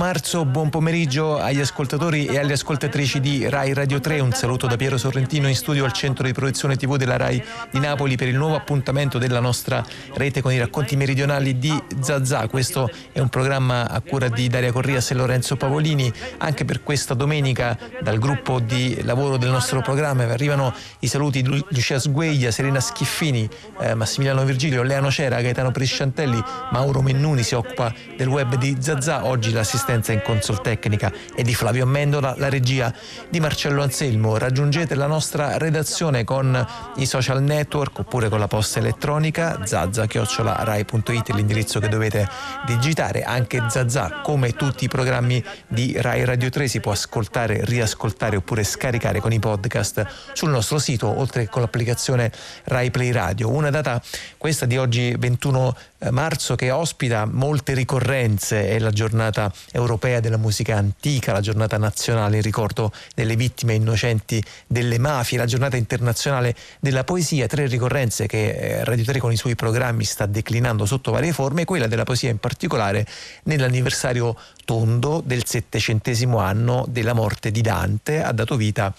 marzo, buon pomeriggio agli ascoltatori e alle ascoltatrici di Rai Radio 3. Un saluto da Piero Sorrentino in studio al centro di proiezione TV della Rai di Napoli per il nuovo appuntamento della nostra rete con i racconti meridionali di Zazà. Questo è un programma a cura di Daria Corrias e Lorenzo Pavolini. Anche per questa domenica dal gruppo di lavoro del nostro programma arrivano i saluti di Lucia Sgueglia, Serena Schiffini, eh, Massimiliano Virgilio, Leano Cera, Gaetano Prisciantelli, Mauro Mennuni si occupa del web di Zazà. Oggi l'assistenza in consol tecnica è di Flavio Amendola, la regia di Marcello Anselmo. Raggiungete la nostra redazione con i social network oppure con la posta elettronica zazza-rai.it l'indirizzo che dovete digitare. Anche Zazà, come tutti i programmi di Rai Radio 3, si può ascoltare, riascoltare oppure scaricare con i podcast sul nostro sito, oltre che con l'applicazione Rai Play Radio. Una data, questa di oggi 21 eh, marzo, che ospita molte ricorrenze, è la giornata europea della musica antica, la giornata nazionale in ricordo delle vittime innocenti delle mafie, la giornata internazionale della poesia, tre ricorrenze che eh, Radio 3 con i suoi programmi sta declinando sotto varie forme, quella della poesia in particolare nell'anniversario tondo del settecentesimo anno della morte di Dante ha dato vita a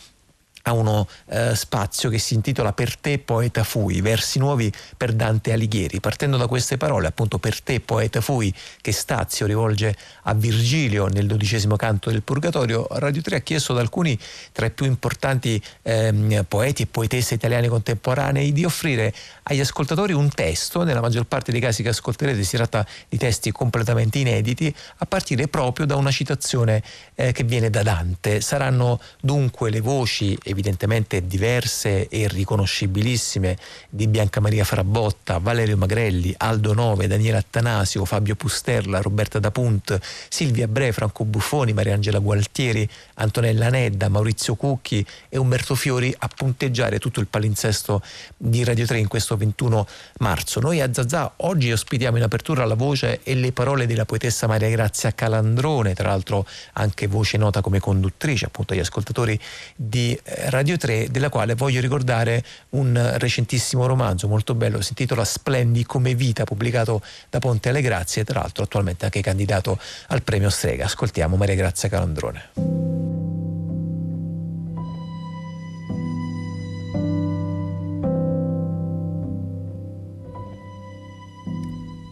uno eh, spazio che si intitola Per te poeta fui, versi nuovi per Dante Alighieri. Partendo da queste parole, appunto per te poeta fui, che Stazio rivolge a Virgilio nel dodicesimo canto del Purgatorio, Radio 3 ha chiesto ad alcuni tra i più importanti ehm, poeti e poetesse italiane contemporanei di offrire agli ascoltatori un testo, nella maggior parte dei casi che ascolterete si tratta di testi completamente inediti, a partire proprio da una citazione eh, che viene da Dante. Saranno dunque le voci evidentemente diverse e riconoscibilissime di Bianca Maria Frabotta, Valerio Magrelli, Aldo Nove, Daniele Attanasio, Fabio Pusterla, Roberta Dapunt, Silvia Bre, Franco Buffoni, Mariangela Gualtieri, Antonella Nedda, Maurizio Cucchi e Umberto Fiori a punteggiare tutto il palinsesto di Radio 3 in questo 21 marzo. Noi a Zazà oggi ospitiamo in apertura la voce e le parole della poetessa Maria Grazia Calandrone, tra l'altro anche voce nota come conduttrice appunto agli ascoltatori di eh, Radio 3, della quale voglio ricordare un recentissimo romanzo molto bello, si intitola Splendi come vita, pubblicato da Ponte alle Grazie, tra l'altro attualmente anche candidato al premio Strega. Ascoltiamo Maria Grazia Calandrone.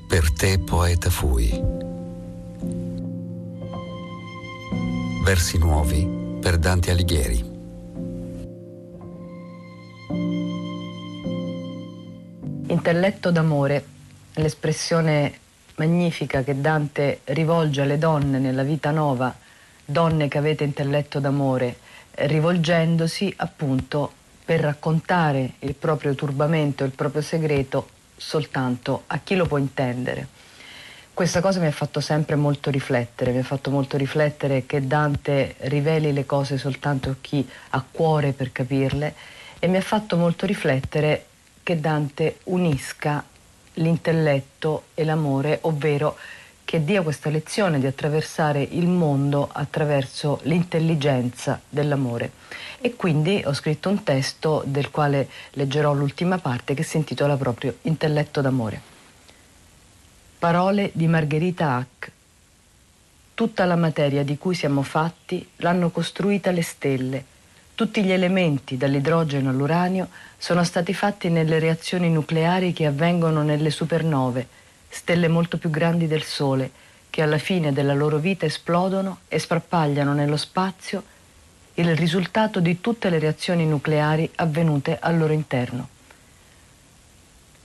Per te poeta fui. Versi nuovi per Dante Alighieri. Intelletto d'amore, l'espressione magnifica che Dante rivolge alle donne nella vita nova, donne che avete intelletto d'amore, rivolgendosi appunto per raccontare il proprio turbamento, il proprio segreto soltanto a chi lo può intendere. Questa cosa mi ha fatto sempre molto riflettere, mi ha fatto molto riflettere che Dante riveli le cose soltanto a chi ha cuore per capirle e mi ha fatto molto riflettere che Dante unisca l'intelletto e l'amore, ovvero che dia questa lezione di attraversare il mondo attraverso l'intelligenza dell'amore. E quindi ho scritto un testo del quale leggerò l'ultima parte che si intitola proprio Intelletto d'amore. Parole di Margherita Hack. Tutta la materia di cui siamo fatti l'hanno costruita le stelle tutti gli elementi, dall'idrogeno all'uranio, sono stati fatti nelle reazioni nucleari che avvengono nelle supernove, stelle molto più grandi del Sole, che alla fine della loro vita esplodono e sparpagliano nello spazio il risultato di tutte le reazioni nucleari avvenute al loro interno.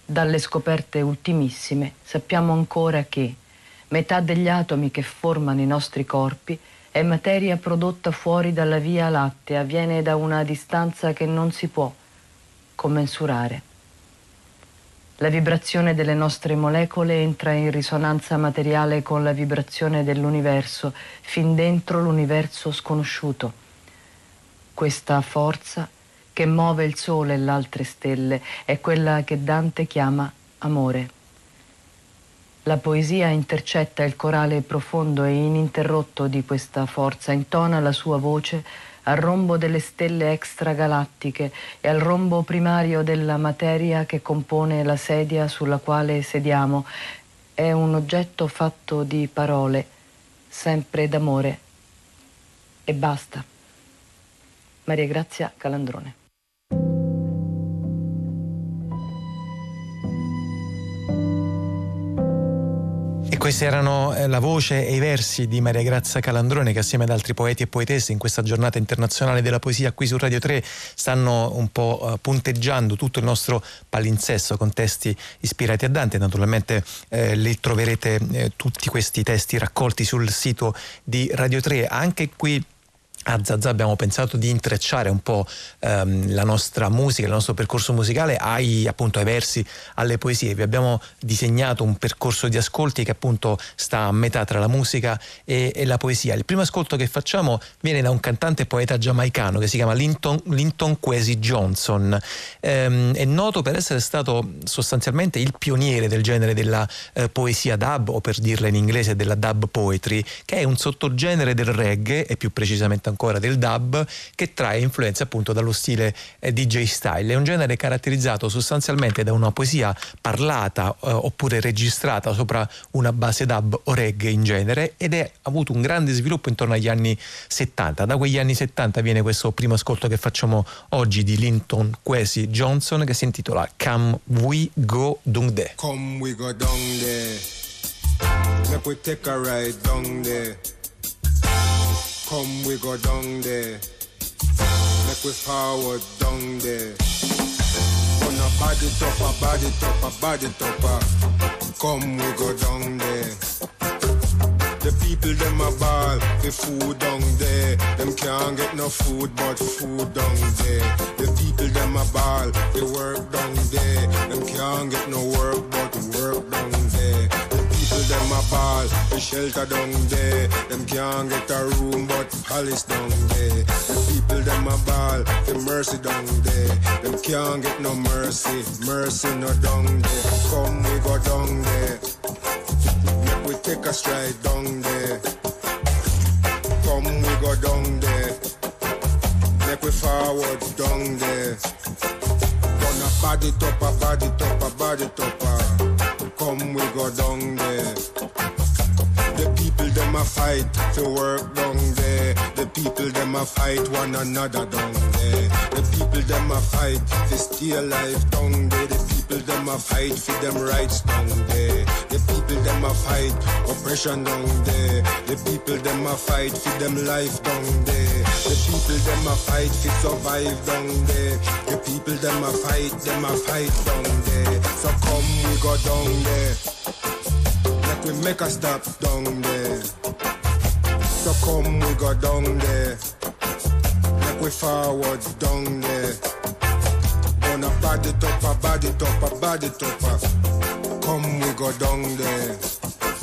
Dalle scoperte ultimissime sappiamo ancora che metà degli atomi che formano i nostri corpi è materia prodotta fuori dalla via lattea, viene da una distanza che non si può commensurare. La vibrazione delle nostre molecole entra in risonanza materiale con la vibrazione dell'universo, fin dentro l'universo sconosciuto. Questa forza che muove il Sole e le altre stelle è quella che Dante chiama amore. La poesia intercetta il corale profondo e ininterrotto di questa forza, intona la sua voce al rombo delle stelle extragalattiche e al rombo primario della materia che compone la sedia sulla quale sediamo. È un oggetto fatto di parole, sempre d'amore e basta. Maria Grazia Calandrone. Questi erano eh, la voce e i versi di Maria Grazia Calandrone che assieme ad altri poeti e poetesse in questa giornata internazionale della poesia qui su Radio 3 stanno un po' eh, punteggiando tutto il nostro palinsesto con testi ispirati a Dante. Naturalmente eh, li troverete eh, tutti questi testi raccolti sul sito di Radio 3. Anche qui a Zazà abbiamo pensato di intrecciare un po' ehm, la nostra musica, il nostro percorso musicale ai, appunto, ai versi, alle poesie. Vi abbiamo disegnato un percorso di ascolti che appunto sta a metà tra la musica e, e la poesia. Il primo ascolto che facciamo viene da un cantante e poeta giamaicano che si chiama Linton, Linton Kwesi Johnson. Ehm, è noto per essere stato sostanzialmente il pioniere del genere della eh, poesia dub o per dirla in inglese della dub poetry, che è un sottogenere del reggae e più precisamente ancora del dub che trae influenze appunto dallo stile eh, DJ style. È un genere caratterizzato sostanzialmente da una poesia parlata eh, oppure registrata sopra una base dub o reggae in genere ed è avuto un grande sviluppo intorno agli anni 70. Da quegli anni 70 viene questo primo ascolto che facciamo oggi di Linton Kwesi Johnson che si intitola Come We Go Dung De. Come we go down there. Make we take a ride down there. Come we go down there. Make we forward down there. Gonna body topper, body topper, body topper. Come we go down there. The people them a ball, the food down there. Them can't get no food but food down there. The people them a ball, they work down there. Them can't get no work but work down there. People them a ball, the shelter down there. Them can't get a room but palace down there. The people them a ball, the mercy down there. Them can't get no mercy, mercy no down there. Come we go down there. Make we take a stride down there. Come we go down there. Make we forward down there. Gonna body topper, body topper, body topper. Come we go down there. The people them a fight to work down there. The people them a fight one another down there. The people them a fight to stay alive down there. The people them a fight for them rights down there. The people them a fight oppression down there. The people them a fight for them life down there. The people them a fight for survive down there. The people them a fight, them a fight down there. So come we go down there. Like we make a stop down there. So come we go down there. Like we forward down there. Gonna body topper, body topper, body topper. Come we go down there.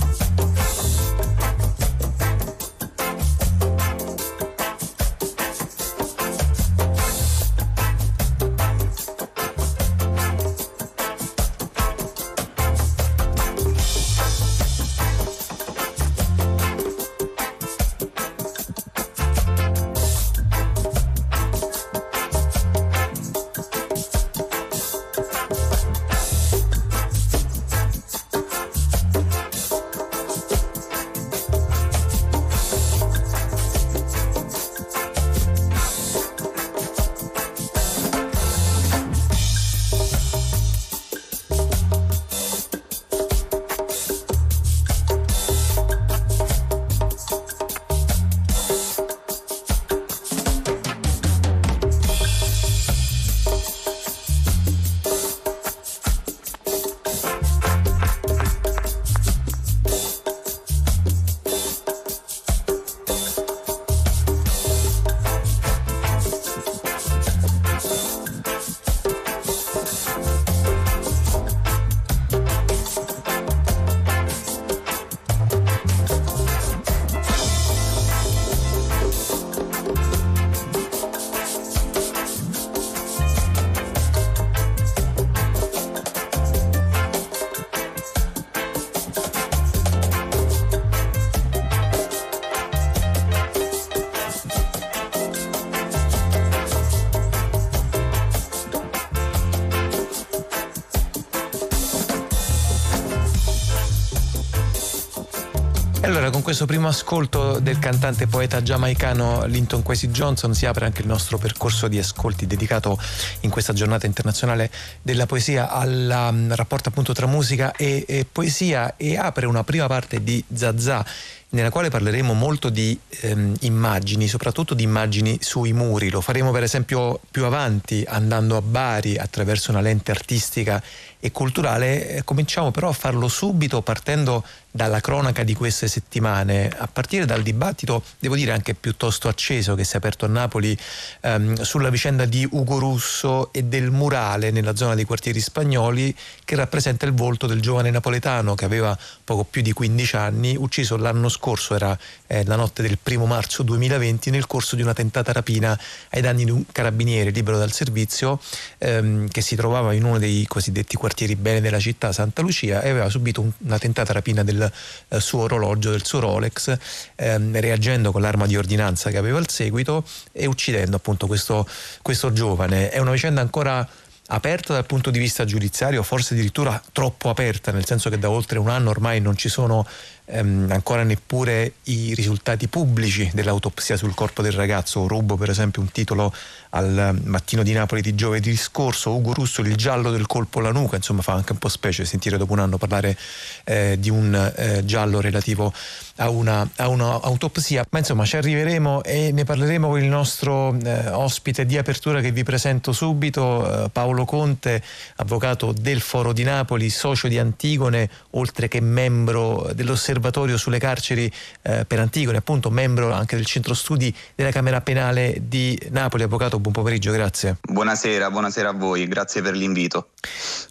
Questo primo ascolto del cantante poeta giamaicano Linton Kwesi Johnson si apre anche il nostro percorso di ascolti dedicato in questa giornata internazionale della poesia al mm, rapporto appunto tra musica e, e poesia e apre una prima parte di Zazà nella quale parleremo molto di ehm, immagini, soprattutto di immagini sui muri. Lo faremo per esempio più avanti andando a Bari attraverso una lente artistica e culturale. Eh, cominciamo però a farlo subito partendo dalla cronaca di queste settimane, a partire dal dibattito, devo dire anche piuttosto acceso, che si è aperto a Napoli ehm, sulla vicenda di Ugo Russo e del murale nella zona dei quartieri spagnoli che rappresenta il volto del giovane napoletano che aveva poco più di 15 anni, ucciso l'anno scorso, era eh, la notte del primo marzo 2020, nel corso di una tentata rapina ai danni di un carabiniere libero dal servizio ehm, che si trovava in uno dei cosiddetti quartieri bene della città, Santa Lucia, e aveva subito un, una tentata rapina del eh, suo orologio, del suo Rolex, ehm, reagendo con l'arma di ordinanza che aveva al seguito e uccidendo appunto questo, questo giovane. È una vicenda ancora aperta dal punto di vista giudiziario, forse addirittura troppo aperta, nel senso che da oltre un anno ormai non ci sono ehm, ancora neppure i risultati pubblici dell'autopsia sul corpo del ragazzo. Rubo per esempio un titolo al mattino di Napoli di giovedì scorso, Ugo Russo, il giallo del colpo alla nuca, insomma fa anche un po' specie sentire dopo un anno parlare eh, di un eh, giallo relativo a una, a un'autopsia, ma insomma ci arriveremo e ne parleremo con il nostro eh, ospite di apertura che vi presento subito, eh, Paolo Conte, avvocato del Foro di Napoli, socio di Antigone, oltre che membro dell'osservatorio sulle carceri eh, per Antigone, appunto membro anche del centro studi della Camera Penale di Napoli, avvocato buon pomeriggio, grazie. Buonasera, buonasera a voi, grazie per l'invito.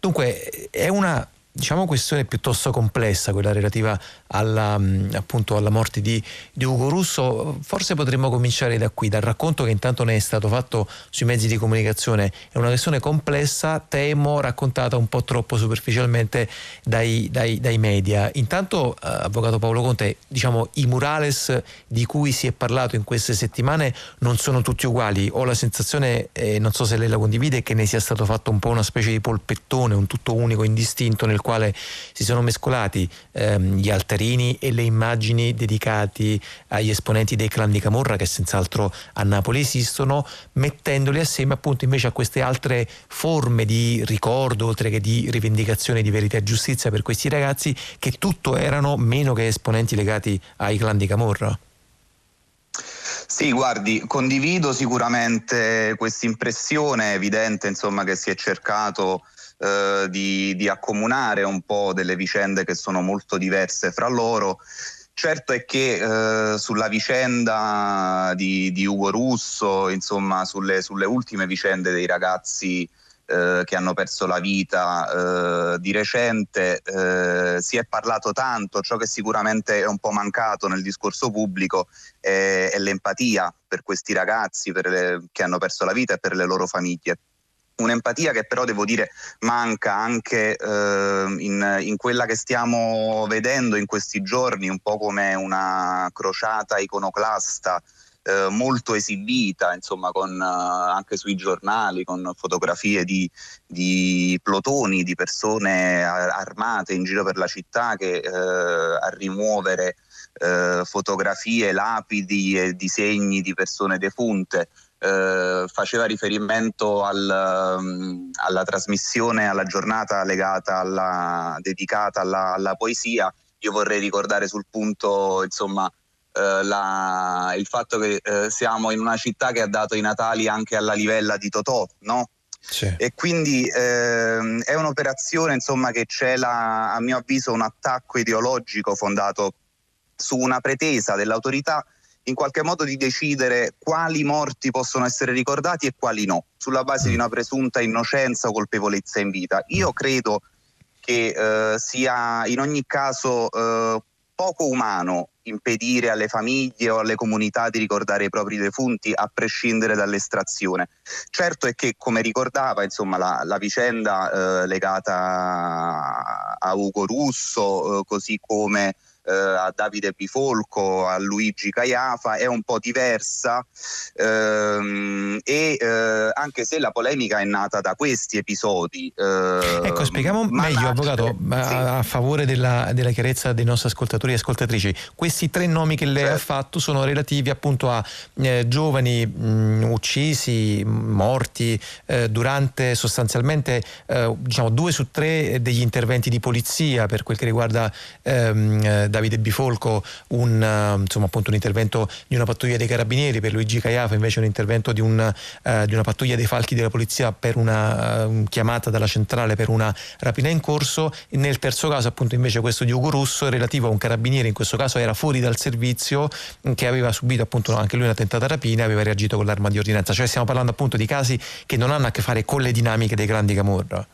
Dunque, è una diciamo questione piuttosto complessa, quella relativa alla, mm, appunto, alla morte di, di, Ugo Russo. Forse potremmo cominciare da qui, dal racconto che intanto ne è stato fatto sui mezzi di comunicazione. È una questione complessa, temo, raccontata un po' troppo superficialmente dai, dai, dai media. Intanto, eh, Avvocato Paolo Conte, diciamo, i murales di cui si è parlato in queste settimane non sono tutti uguali. Ho la sensazione, eh, non so se lei la condivide, che ne sia stato fatto un po' una specie di polpettone, un tutto unico, indistinto nel quale si sono mescolati ehm, gli altarini e le immagini dedicati agli esponenti dei clan di Camorra che senz'altro a Napoli esistono, mettendoli assieme appunto invece a queste altre forme di ricordo, oltre che di rivendicazione di verità e giustizia per questi ragazzi che tutto erano meno che esponenti legati ai clan di Camorra. Sì, guardi, condivido sicuramente questa impressione, evidente insomma che si è cercato eh, di, di accomunare un po' delle vicende che sono molto diverse fra loro. Certo è che eh, sulla vicenda di, di, Ugo Russo, insomma sulle, sulle ultime vicende dei ragazzi eh, che hanno perso la vita eh, di recente eh, si è parlato tanto, ciò che sicuramente è un po' mancato nel discorso pubblico è, è l'empatia per questi ragazzi per le, che hanno perso la vita e per le loro famiglie un'empatia che però devo dire manca anche eh, in, in, quella che stiamo vedendo in questi giorni, un po' come una crociata iconoclasta eh, molto esibita, insomma, con, uh, anche sui giornali, con fotografie di, di plotoni, di persone armate in giro per la città che eh, a rimuovere eh, fotografie, lapidi e disegni di persone defunte eh, faceva riferimento al, um, alla trasmissione, alla giornata legata alla, dedicata alla, alla, poesia. Io vorrei ricordare sul punto, insomma, eh, la, il fatto che eh, siamo in una città che ha dato i Natali anche alla livella di Totò, no? Sì. E quindi ehm, è un'operazione insomma, che cela, a mio avviso, un attacco ideologico fondato su una pretesa dell'autorità in qualche modo di decidere quali morti possono essere ricordati e quali no, sulla base di una presunta innocenza o colpevolezza in vita. Io credo che eh, sia in ogni caso eh, poco umano impedire alle famiglie o alle comunità di ricordare i propri defunti a prescindere dall'estrazione. Certo è che, come ricordava insomma, la, la vicenda eh, legata a, Ugo Russo, eh, così come eh, a Davide Bifolco, a Luigi Caiafa, è un po' diversa ehm, e eh, anche se la polemica è nata da questi episodi. Eh, ecco, spieghiamo meglio, avvocato, sì. a, favore della, della, chiarezza dei nostri ascoltatori e ascoltatrici. Questi tre nomi che lei certo. ha fatto sono relativi appunto a eh, giovani mh, uccisi, morti eh, durante sostanzialmente eh, diciamo due su tre degli interventi di polizia per quel che riguarda ehm, Davide Bifolco, un, uh, insomma, un intervento di una pattuglia dei carabinieri, per Luigi Caiafa invece un intervento di, un, uh, di una pattuglia dei falchi della polizia per una uh, chiamata dalla centrale per una rapina in corso. Nel terzo caso appunto invece questo di Ugo Russo relativo a un carabiniere, in questo caso era fuori dal servizio, che aveva subito appunto anche lui una tentata rapina e aveva reagito con l'arma di ordinanza. Cioè stiamo parlando appunto di casi che non hanno a che fare con le dinamiche dei grandi camorra.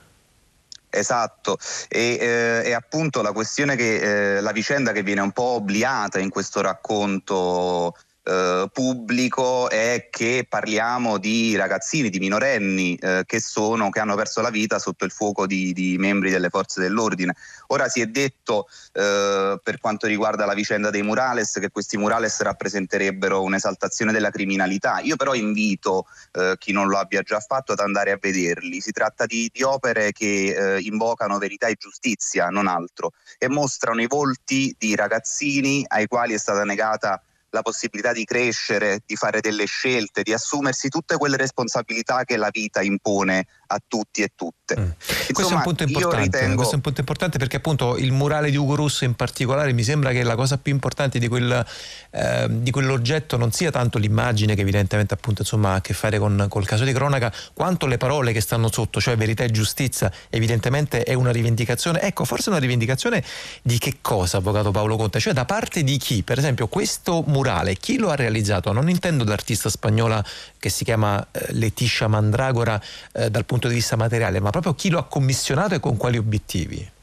Esatto, e, eh, e, appunto la questione che eh, la vicenda che viene un po' obliata in questo racconto eh, pubblico è che parliamo di ragazzini, di minorenni eh, che, sono, che hanno perso la vita sotto il fuoco di, di membri delle forze dell'ordine. Ora si è detto eh, per quanto riguarda la vicenda dei murales che questi murales rappresenterebbero un'esaltazione della criminalità. Io però invito eh, chi non lo abbia già fatto ad andare a vederli. Si tratta di, di opere che eh, invocano verità e giustizia, non altro, e mostrano i volti di ragazzini ai quali è stata negata la possibilità di crescere, di fare delle scelte, di assumersi tutte quelle responsabilità che la vita impone a tutti e tutte. Mm. Insomma, questo, è un punto importante, ritengo... questo è un punto importante perché appunto il murale di Ugo Russo in particolare mi sembra che la cosa più importante di, quel, eh, di quell'oggetto non sia tanto l'immagine che evidentemente appunto insomma, ha a che fare con col caso di cronaca, quanto le parole che stanno sotto, cioè verità e giustizia, evidentemente è una rivendicazione, ecco forse una rivendicazione di che cosa, Avvocato Paolo Conte? Cioè da parte di chi? Per esempio questo murale, chi lo ha realizzato? Non intendo l'artista spagnola che si chiama eh, Leticia Mandragora eh, dal punto di vista materiale, ma proprio chi lo ha commissionato e con quali obiettivi?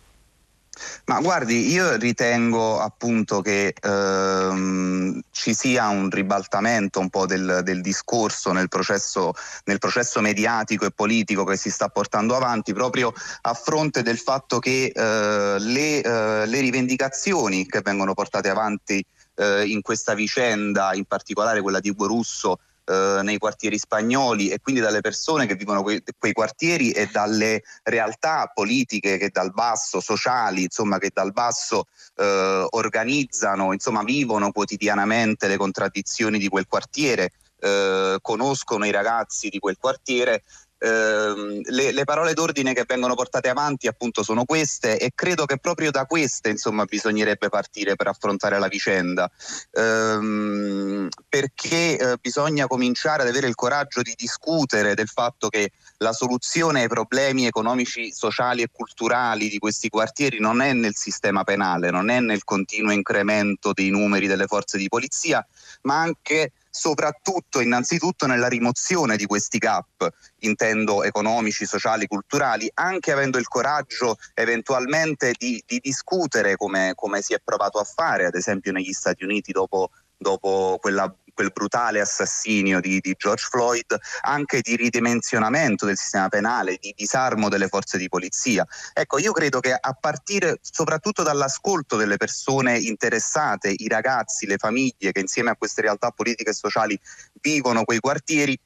Ma guardi, io ritengo appunto che ehm, ci sia un ribaltamento un po' del, del discorso nel processo, nel processo, mediatico e politico che si sta portando avanti proprio a fronte del fatto che eh, le, eh, le, rivendicazioni che vengono portate avanti eh, in questa vicenda, in particolare quella di Ugo Russo, eh, nei quartieri spagnoli e quindi dalle persone che vivono que- quei quartieri e dalle realtà politiche che dal basso, sociali, insomma che dal basso eh, organizzano, insomma vivono quotidianamente le contraddizioni di quel quartiere, eh, conoscono i ragazzi di quel quartiere Ehm, le, le, parole d'ordine che vengono portate avanti appunto sono queste e credo che proprio da queste insomma bisognerebbe partire per affrontare la vicenda. Ehm, perché eh, bisogna cominciare ad avere il coraggio di discutere del fatto che la soluzione ai problemi economici, sociali e culturali di questi quartieri non è nel sistema penale, non è nel continuo incremento dei numeri delle forze di polizia, ma anche soprattutto innanzitutto nella rimozione di questi gap, intendo economici, sociali, culturali, anche avendo il coraggio eventualmente di, di discutere come, come, si è provato a fare, ad esempio negli Stati Uniti dopo, dopo quella quel brutale assassinio di, di, George Floyd, anche di ridimensionamento del sistema penale, di disarmo delle forze di polizia. Ecco, io credo che a partire soprattutto dall'ascolto delle persone interessate, i ragazzi, le famiglie che insieme a queste realtà politiche e sociali vivono quei quartieri,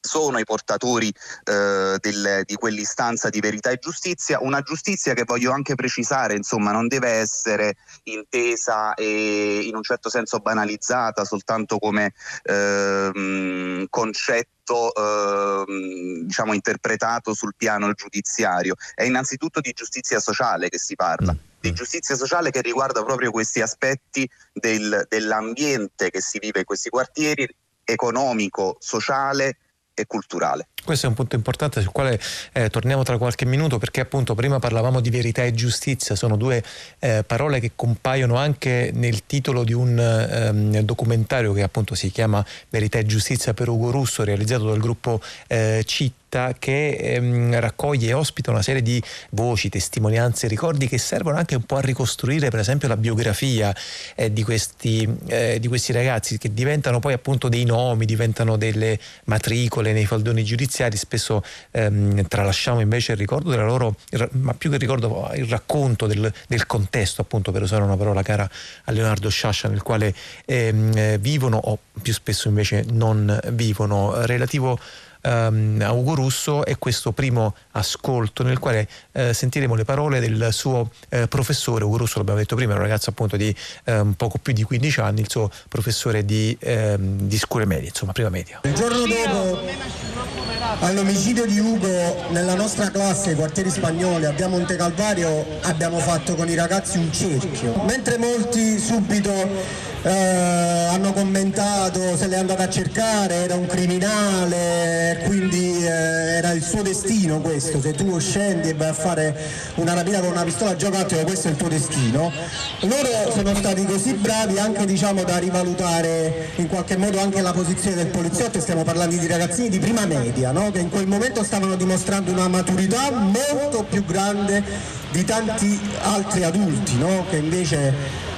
sono i portatori eh, del, di quell'istanza di verità e giustizia, una giustizia che voglio anche precisare, insomma, non deve essere intesa e in un certo senso banalizzata soltanto come eh, concetto eh, diciamo interpretato sul piano giudiziario, è innanzitutto di giustizia sociale che si parla. Mm. Di giustizia sociale che riguarda proprio questi aspetti del, dell'ambiente che si vive in questi quartieri, economico, sociale, e culturale. Questo è un punto importante sul quale eh, torniamo tra qualche minuto perché appunto prima parlavamo di verità e giustizia, sono due eh, parole che compaiono anche nel titolo di un ehm, documentario che appunto si chiama Verità e giustizia per Ugo Russo realizzato dal gruppo eh, CIT che ehm, raccoglie e ospita una serie di voci, testimonianze, ricordi che servono anche un po' a ricostruire per esempio la biografia eh, di, questi, eh, di, questi, ragazzi che diventano poi appunto dei nomi, diventano delle matricole nei faldoni giudiziari giudiziari, spesso ehm, tralasciamo invece il ricordo della loro, ma più che il ricordo, il racconto del, del contesto, appunto, per usare una parola cara a Leonardo Sciascia, nel quale ehm, vivono o più spesso invece non vivono, relativo ehm, Russo e questo primo ascolto nel quale eh, sentiremo le parole del suo eh, professore, Ugo Russo l'abbiamo detto prima, è un ragazzo appunto di eh, poco più di 15 anni, il suo professore di, ehm, di scuole medie, insomma prima media. Il giorno dopo all'omicidio di Ugo nella nostra classe, quartieri spagnoli, a Via Monte Calvario, abbiamo fatto con i ragazzi un cerchio, mentre molti subito eh, hanno commentato se l'è andata a cercare, era un criminale, quindi eh, era il suo destino questo, se tu scendi e vai a fare una rapina con una pistola giocattolo questo è il tuo destino. Loro sono stati così bravi anche diciamo, da rivalutare in qualche modo anche la posizione del poliziotto, stiamo parlando di ragazzini di prima media, no? che in quel momento stavano dimostrando una maturità molto più grande di tanti altri adulti, no? che invece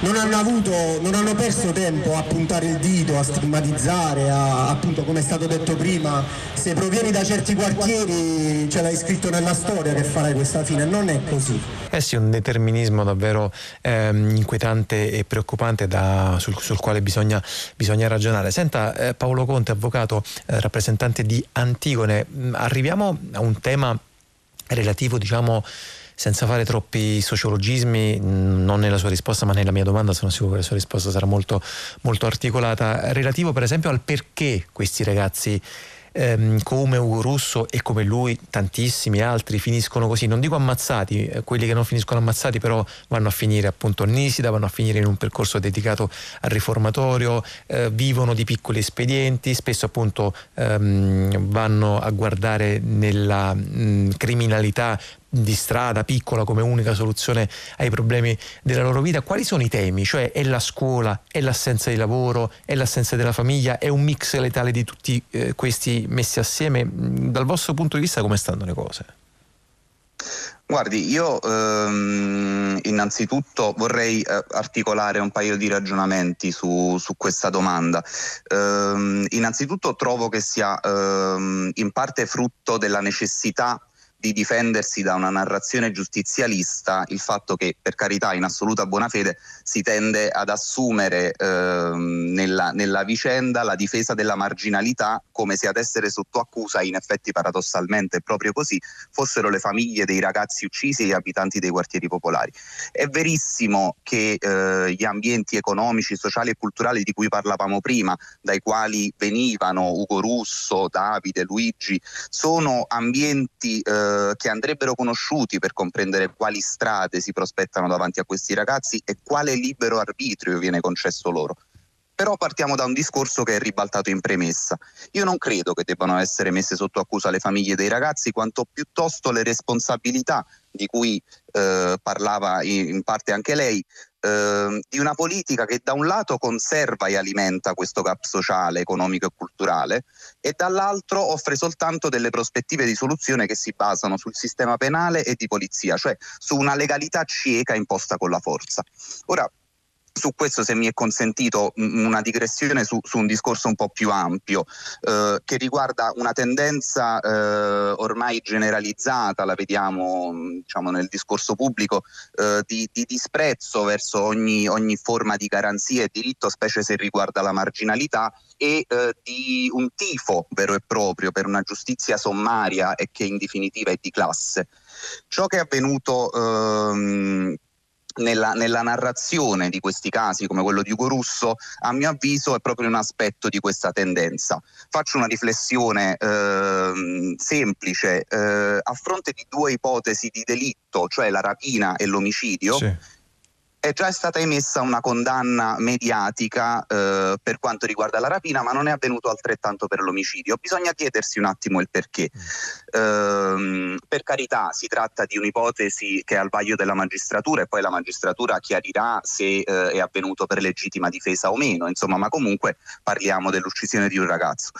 non hanno, avuto, non hanno perso tempo a puntare il dito, a stigmatizzare, a, appunto come è stato detto prima, se provieni da certi quartieri ce l'hai scritto nella storia che farai questa fine, non è così. Eh sì, un determinismo davvero ehm, inquietante e preoccupante da, sul, sul, quale bisogna, bisogna, ragionare. Senta eh, Paolo Conte, avvocato, eh, rappresentante di Antigone, mm, arriviamo a un tema relativo diciamo senza fare troppi sociologismi, non nella sua risposta ma nella mia domanda, sono sicuro che la sua risposta sarà molto, molto articolata, relativo per esempio al perché questi ragazzi ehm, come Ugo Russo e come lui tantissimi altri finiscono così, non dico ammazzati, eh, quelli che non finiscono ammazzati però vanno a finire appunto a Nisida, vanno a finire in un percorso dedicato al riformatorio, eh, vivono di piccoli espedienti, spesso appunto ehm, vanno a guardare nella mh, criminalità di strada piccola come unica soluzione ai problemi della loro vita, quali sono i temi? Cioè è la scuola, è l'assenza di lavoro, è l'assenza della famiglia, è un mix letale di tutti eh, questi messi assieme? Dal vostro punto di vista come stanno le cose? Guardi, io ehm, innanzitutto vorrei eh, articolare un paio di ragionamenti su, su questa domanda. Ehm, innanzitutto trovo che sia ehm, in parte frutto della necessità di difendersi da una narrazione giustizialista il fatto che, per carità, in assoluta buona fede, si tende ad assumere ehm, nella, nella, vicenda la difesa della marginalità come se ad essere sotto accusa, in effetti paradossalmente proprio così, fossero le famiglie dei ragazzi uccisi e gli abitanti dei quartieri popolari. È verissimo che eh, gli ambienti economici, sociali e culturali di cui parlavamo prima, dai quali venivano Ugo Russo, Davide, Luigi, sono ambienti eh, eh, che andrebbero conosciuti per comprendere quali strade si prospettano davanti a questi ragazzi e quale libero arbitrio viene concesso loro. Però partiamo da un discorso che è ribaltato in premessa. Io non credo che debbano essere messe sotto accusa le famiglie dei ragazzi, quanto piuttosto le responsabilità di cui eh, parlava in, parte anche lei, eh, di una politica che da un lato conserva e alimenta questo gap sociale, economico e culturale e dall'altro offre soltanto delle prospettive di soluzione che si basano sul sistema penale e di polizia, cioè su una legalità cieca imposta con la forza. Ora, su questo se mi è consentito una digressione su, su un discorso un po' più ampio eh, che riguarda una tendenza eh, ormai generalizzata, la vediamo diciamo, nel discorso pubblico, eh, di, di, disprezzo verso ogni, ogni, forma di garanzia e diritto, specie se riguarda la marginalità, e eh, di un tifo vero e proprio per una giustizia sommaria e che in definitiva è di classe. Ciò che è avvenuto ehm, nella, nella, narrazione di questi casi, come quello di Ugo Russo, a mio avviso è proprio un aspetto di questa tendenza. Faccio una riflessione eh, semplice, eh, a fronte di due ipotesi di delitto, cioè la rapina e l'omicidio. Sì è già stata emessa una condanna mediatica eh, per quanto riguarda la rapina, ma non è avvenuto altrettanto per l'omicidio. Bisogna chiedersi un attimo il perché. Eh, per carità, si tratta di un'ipotesi che è al vaglio della magistratura e poi la magistratura chiarirà se eh, è avvenuto per legittima difesa o meno, insomma, ma comunque parliamo dell'uccisione di un ragazzo.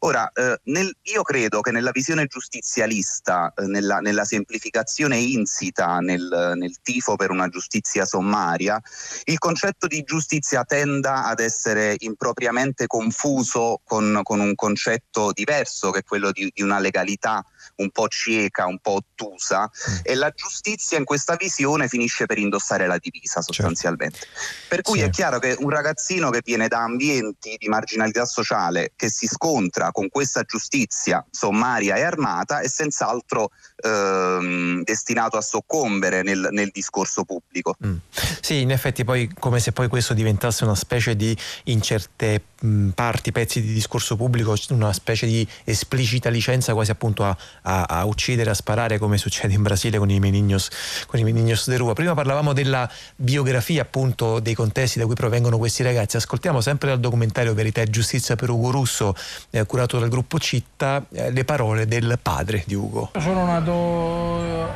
Ora, eh, nel, io credo che nella visione giustizialista, eh, nella, nella, semplificazione insita nel, nel tifo per una giustizia sommaria, sommaria, il concetto di giustizia tenda ad essere impropriamente confuso con, con un concetto diverso che è quello di, di una legalità un po' cieca, un po' ottusa mm. e la giustizia in questa visione finisce per indossare la divisa certo. sostanzialmente. Certo. Per cui sì. è chiaro che un ragazzino che viene da ambienti di marginalità sociale che si scontra con questa giustizia sommaria e armata è senz'altro ehm, destinato a soccombere nel, nel discorso pubblico. Mm. Sì, in effetti poi come se poi questo diventasse una specie di in certe mh, parti, pezzi di discorso pubblico, una specie di esplicita licenza quasi appunto a, a, a uccidere, a sparare come succede in Brasile con i Menignos, con i Menignos de Rua. Prima parlavamo della biografia appunto dei contesti da cui provengono questi ragazzi, ascoltiamo sempre dal documentario Verità e Giustizia per Ugo Russo, eh, curato dal gruppo Citta, eh, le parole del padre di Ugo. Sono nato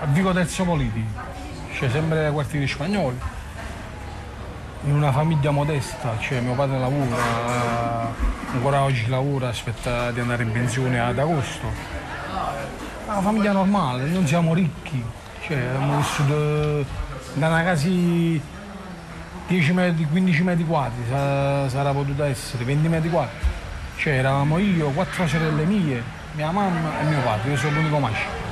a Vico Terzo Politi, cioè sempre ai quartieri spagnoli in una famiglia modesta, cioè mio padre lavora, ancora oggi lavora, aspetta di andare in pensione ad agosto. Una famiglia normale, non siamo ricchi, cioè abbiamo vissuto in una casa di 10 metri, 15 metri quadri, sarà potuta essere 20 metri quadri. Cioè eravamo io, quattro sorelle mie, mia mamma e mio padre, io sono l'unico maschio.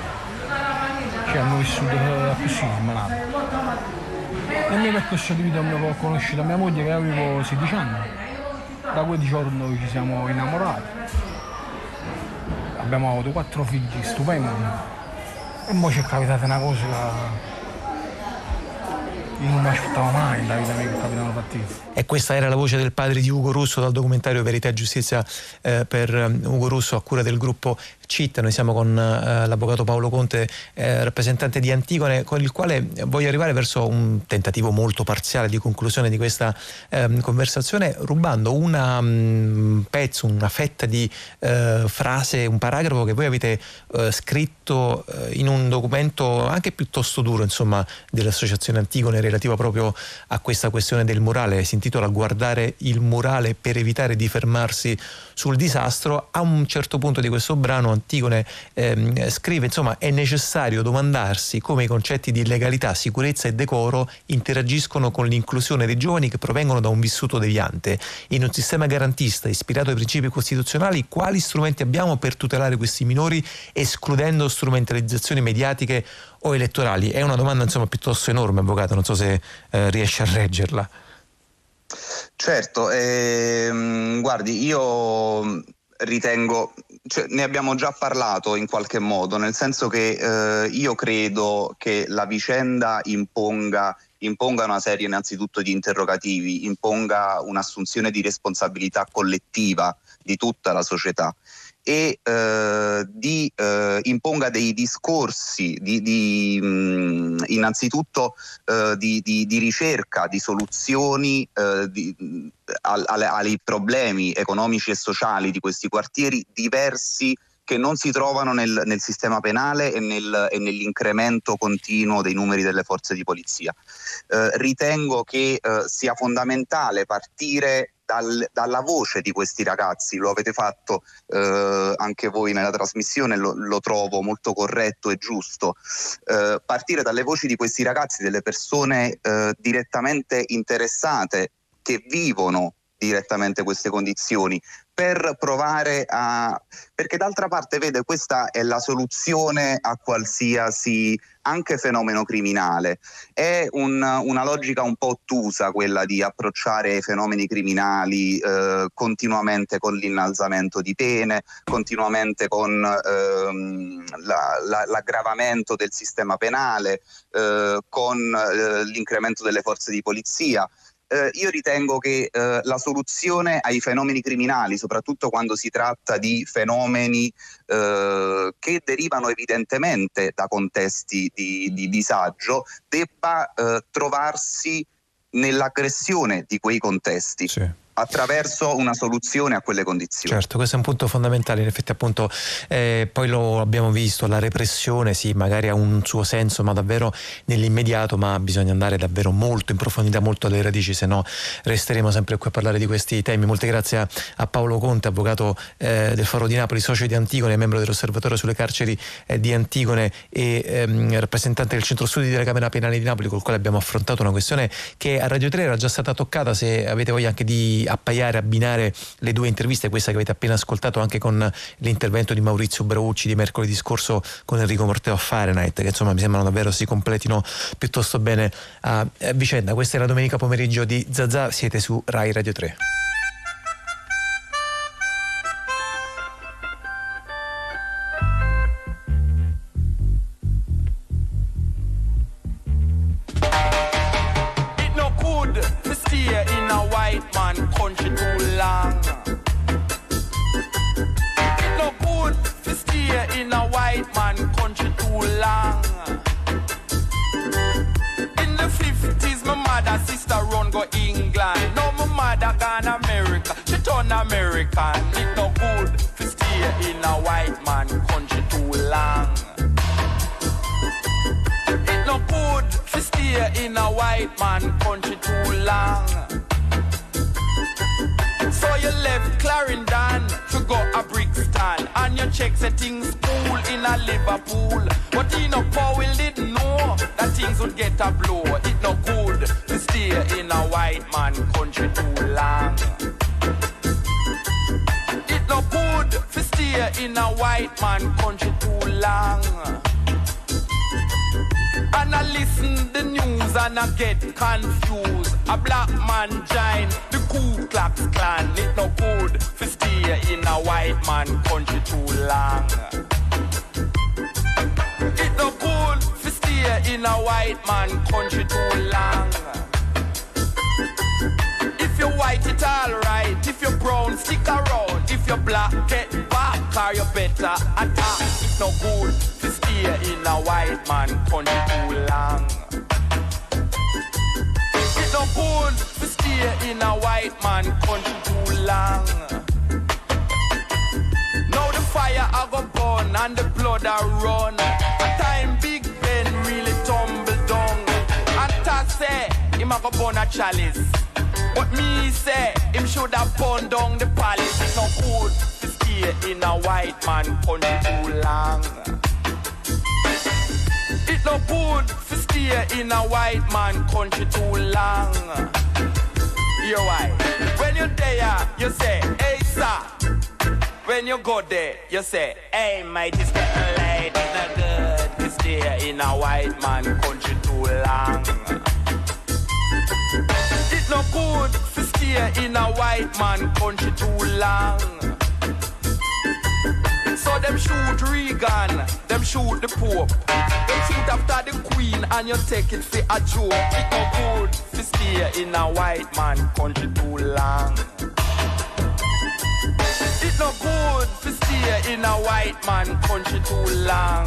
Cioè abbiamo vissuto così, nato. Nel mio percorso di vita ho conosciuto mia moglie che avevo 16 anni. Da quel giorno ci siamo innamorati abbiamo avuto quattro figli stupendi e ora ci è capitata una cosa che io non mi aspettavo mai vita mia che capitano partiti. E questa era la voce del padre di Ugo Russo dal documentario Verità e Giustizia eh, per um, Ugo Russo a cura del gruppo CIT. Noi siamo con eh, l'avvocato Paolo Conte, eh, rappresentante di Antigone, con il quale voglio arrivare verso un tentativo molto parziale di conclusione di questa ehm, conversazione, rubando un um, pezzo, una fetta di eh, frase, un paragrafo che voi avete eh, scritto eh, in un documento anche piuttosto duro, insomma, dell'Associazione Antigone relativo proprio a questa questione del murale. Si intitola Guardare il murale per evitare di fermarsi sul disastro. A un certo punto di questo brano Antigone ehm, scrive insomma è necessario domandarsi come i concetti di legalità, sicurezza e decoro interagiscono con l'inclusione dei giovani che provengono da un vissuto deviante. In un sistema garantista ispirato ai principi costituzionali quali strumenti abbiamo per tutelare questi minori escludendo strumentalizzazioni mediatiche o elettorali? È una domanda insomma piuttosto enorme, avvocato, non so se eh, riesce a reggerla. Certo, ehm, guardi, io ritengo, cioè, ne abbiamo già parlato in qualche modo, nel senso che eh, io credo che la vicenda imponga, imponga una serie innanzitutto di interrogativi, imponga un'assunzione di responsabilità collettiva di tutta la società e eh, di, eh, imponga dei discorsi di, di, mh, innanzitutto eh, di, di, ricerca di soluzioni eh, al, ai problemi economici e sociali di questi quartieri diversi che non si trovano nel, nel sistema penale e, nel, e, nell'incremento continuo dei numeri delle forze di polizia. Eh, ritengo che eh, sia fondamentale partire dal, dalla voce di questi ragazzi, lo avete fatto eh, anche voi nella trasmissione, lo, lo, trovo molto corretto e giusto, eh, partire dalle voci di questi ragazzi, delle persone eh, direttamente interessate che vivono direttamente queste condizioni per provare a perché d'altra parte vede questa è la soluzione a qualsiasi anche fenomeno criminale. È un, una logica un po' ottusa quella di approcciare i fenomeni criminali eh, continuamente con l'innalzamento di pene continuamente con ehm, la, la, l'aggravamento del sistema penale eh, con eh, l'incremento delle forze di polizia eh, io ritengo che eh, la soluzione ai fenomeni criminali, soprattutto quando si tratta di fenomeni eh, che derivano evidentemente da contesti di, di disagio, debba eh, trovarsi nell'aggressione di quei contesti. Sì attraverso una soluzione a quelle condizioni. Certo, questo è un punto fondamentale, in effetti appunto eh, poi lo abbiamo visto, la repressione sì, magari ha un suo senso, ma davvero nell'immediato, ma bisogna andare davvero molto in profondità, molto alle radici, se no resteremo sempre qui a parlare di questi temi. Molte grazie a, a Paolo Conte, avvocato eh, del Foro di Napoli, socio di Antigone, membro dell'Osservatorio sulle carceri eh, di Antigone e ehm, rappresentante del Centro Studi della Camera Penale di Napoli, col quale abbiamo affrontato una questione che a Radio 3 era già stata toccata, se avete voglia anche di appaiare, abbinare le due interviste, questa che avete appena ascoltato anche con l'intervento di Maurizio Braucci di mercoledì scorso con Enrico Morteo a Fahrenheit, che insomma mi sembrano davvero si completino piuttosto bene a vicenda. Questa è la domenica pomeriggio di Zazà, siete su Rai Radio 3. go England. no my mother gone America, she turn American. It no good to stay in a white man country too long. It no good to stay in a white man country too long. So you left Clarendon to go a brick and your check say school cool in a Liverpool. But in a Powell didn't know That things would get a blow. It no good to stay in a white man country too long. It no good to stay in a white man country too long. And I listen the news and I get confused. A black man join the Ku Klux Klan. It no good for stay in a white man country too long. It no good for stay in a white man country too long. If you're white, it's alright. If you're brown, stick around. If you're black, get car you better attack. It's no good to stay in a white man country too long. It's no good to stay in a white man country too long. Now the fire I go burn and the blood I run. A time Big Ben really tumbled down. And Tax say, him a go burn a chalice. But me say, him should have burned down the palace. It's not good to stay in a white man country too long. It's not good to stay in a white man country too long. You why? When you there, you say, hey sir. When you go there, you say, hey mighty little lady, it's not good to stay in a white man country too long no good to stay in a white man country too long. So them shoot Regan, them shoot the Pope. Them shoot after the Queen and you take it for a joke. It no good to stay in a white man country too long. It no good to stay in a white man country too long.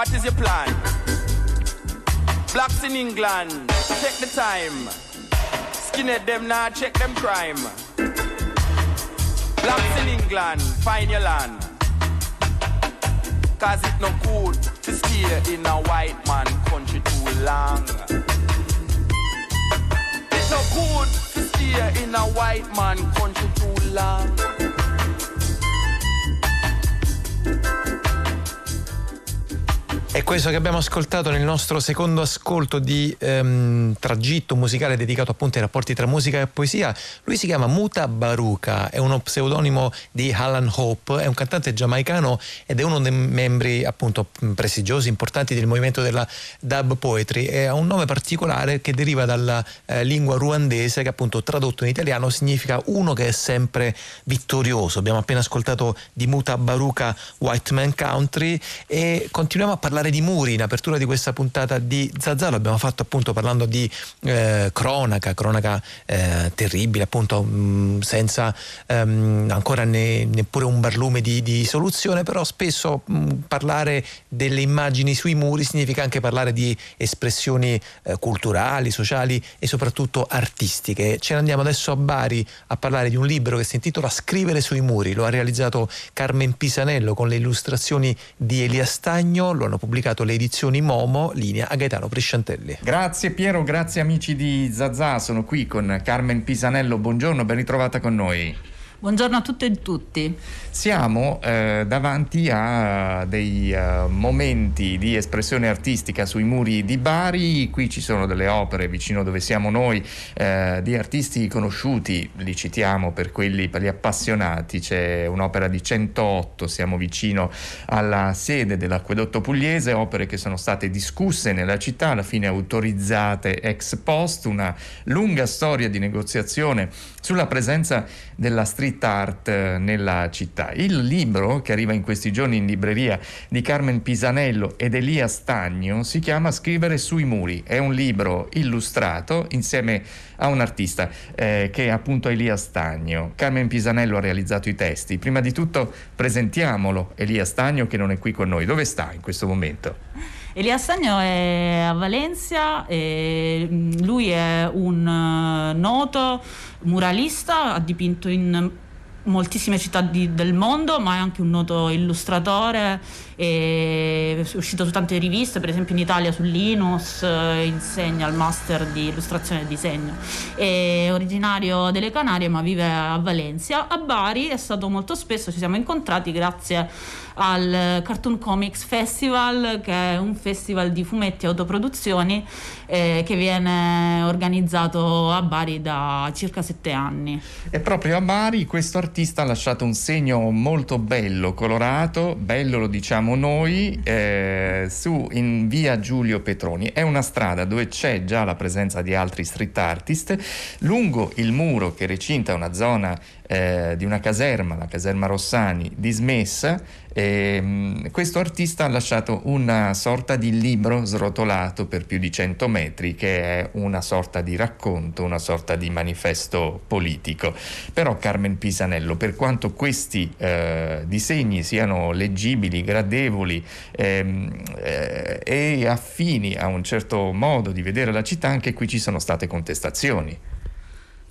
What is your plan? Blacks in England, check the time. Skinhead them now, nah, check them crime. Blacks in England, find your land. Cause it no good to stay in a white man country too long. It's no good to stay in a white man country too long. È questo che abbiamo ascoltato nel nostro secondo ascolto di ehm, tragitto musicale dedicato appunto ai rapporti tra musica e poesia. Lui si chiama Muta Baruka, è uno pseudonimo di Alan Hope, è un cantante giamaicano ed è uno dei membri appunto prestigiosi, importanti del movimento della dub poetry e ha un nome particolare che deriva dalla eh, lingua ruandese che appunto tradotto in italiano significa uno che è sempre vittorioso. Abbiamo appena ascoltato di Muta Baruka White Man Country e continuiamo a parlare parlare di muri in apertura di questa puntata di Zazà, l'abbiamo fatto appunto parlando di eh, cronaca, cronaca eh, terribile appunto mh, mm, senza ehm, ancora ne, neppure un barlume di, di soluzione, però spesso mh, mm, parlare delle immagini sui muri significa anche parlare di espressioni eh, culturali, sociali e soprattutto artistiche. Ce ne andiamo adesso a Bari a parlare di un libro che si intitola Scrivere sui muri, lo ha realizzato Carmen Pisanello con le illustrazioni di Elia Stagno, lo hanno pubblicato le edizioni Momo, linea a Gaetano Presciantelli. Grazie Piero, grazie amici di Zazà, sono qui con Carmen Pisanello, buongiorno, ben ritrovata con noi. Buongiorno a tutte e tutti. Siamo eh, davanti a dei uh, momenti di espressione artistica sui muri di Bari, qui ci sono delle opere vicino dove siamo noi eh, di artisti conosciuti, li citiamo per quelli per gli appassionati, c'è un'opera di 108, siamo vicino alla sede dell'acquedotto pugliese, opere che sono state discusse nella città, alla fine autorizzate ex post, una lunga storia di negoziazione sulla presenza della street art eh, nella città. Il libro che arriva in questi giorni in libreria di Carmen Pisanello ed Elia Stagno si chiama Scrivere sui muri. È un libro illustrato insieme a un artista eh, che è appunto Elia Stagno. Carmen Pisanello ha realizzato i testi. Prima di tutto presentiamolo, Elia Stagno che non è qui con noi. Dove sta in questo momento? Elia Stagno è a Valencia, lui è un eh, noto muralista, ha dipinto in moltissime città di, del mondo, ma è anche un noto illustratore, è uscito su tante riviste, per esempio in Italia su Linus, eh, insegna il master di illustrazione e disegno. È originario delle Canarie ma vive a Valencia. A Bari è stato molto spesso, ci siamo incontrati grazie al Cartoon Comics Festival, che è un festival di fumetti e autoproduzioni eh, che viene organizzato a Bari da circa sette anni. E proprio a Bari questo artista ha lasciato un segno molto bello, colorato, bello lo diciamo noi, eh, su in via Giulio Petroni. È una strada dove c'è già la presenza di altri street artist. Lungo il muro che recinta una zona eh, di una caserma, la caserma Rossani, dismessa, e, questo artista ha lasciato una sorta di libro srotolato per più di 100 metri che è una sorta di racconto, una sorta di manifesto politico. Però Carmen Pisanello, per quanto questi eh, disegni siano leggibili, gradevoli ehm, eh, e affini a un certo modo di vedere la città, anche qui ci sono state contestazioni.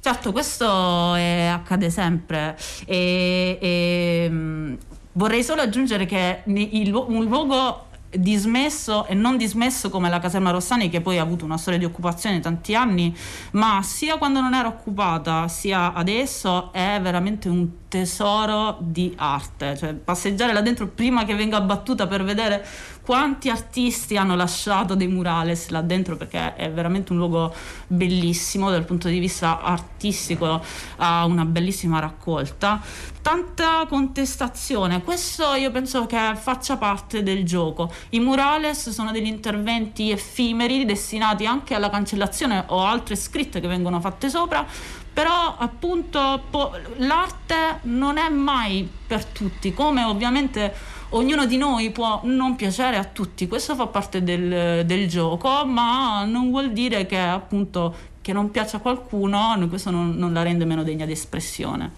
Certo, questo è, accade sempre. E, e, mm, vorrei solo aggiungere che il, un luogo dismesso e non dismesso come la caserma Rossani che poi ha avuto una storia di occupazione tanti anni ma sia quando non era occupata sia adesso è veramente un tesoro di arte. Cioè passeggiare là dentro prima che venga battuta per vedere quanti artisti hanno lasciato dei murales là dentro perché è veramente un luogo bellissimo dal punto di vista artistico ha una bellissima raccolta. Tanta contestazione questo io penso che faccia parte del gioco. I murales sono degli interventi effimeri destinati anche alla cancellazione o altre scritte che vengono fatte sopra però appunto po- l'arte non è mai per tutti come ovviamente ognuno di noi può non piacere a tutti, questo fa parte del, del gioco, ma non vuol dire che appunto che non piaccia a qualcuno, questo non, non la rende meno degna di espressione.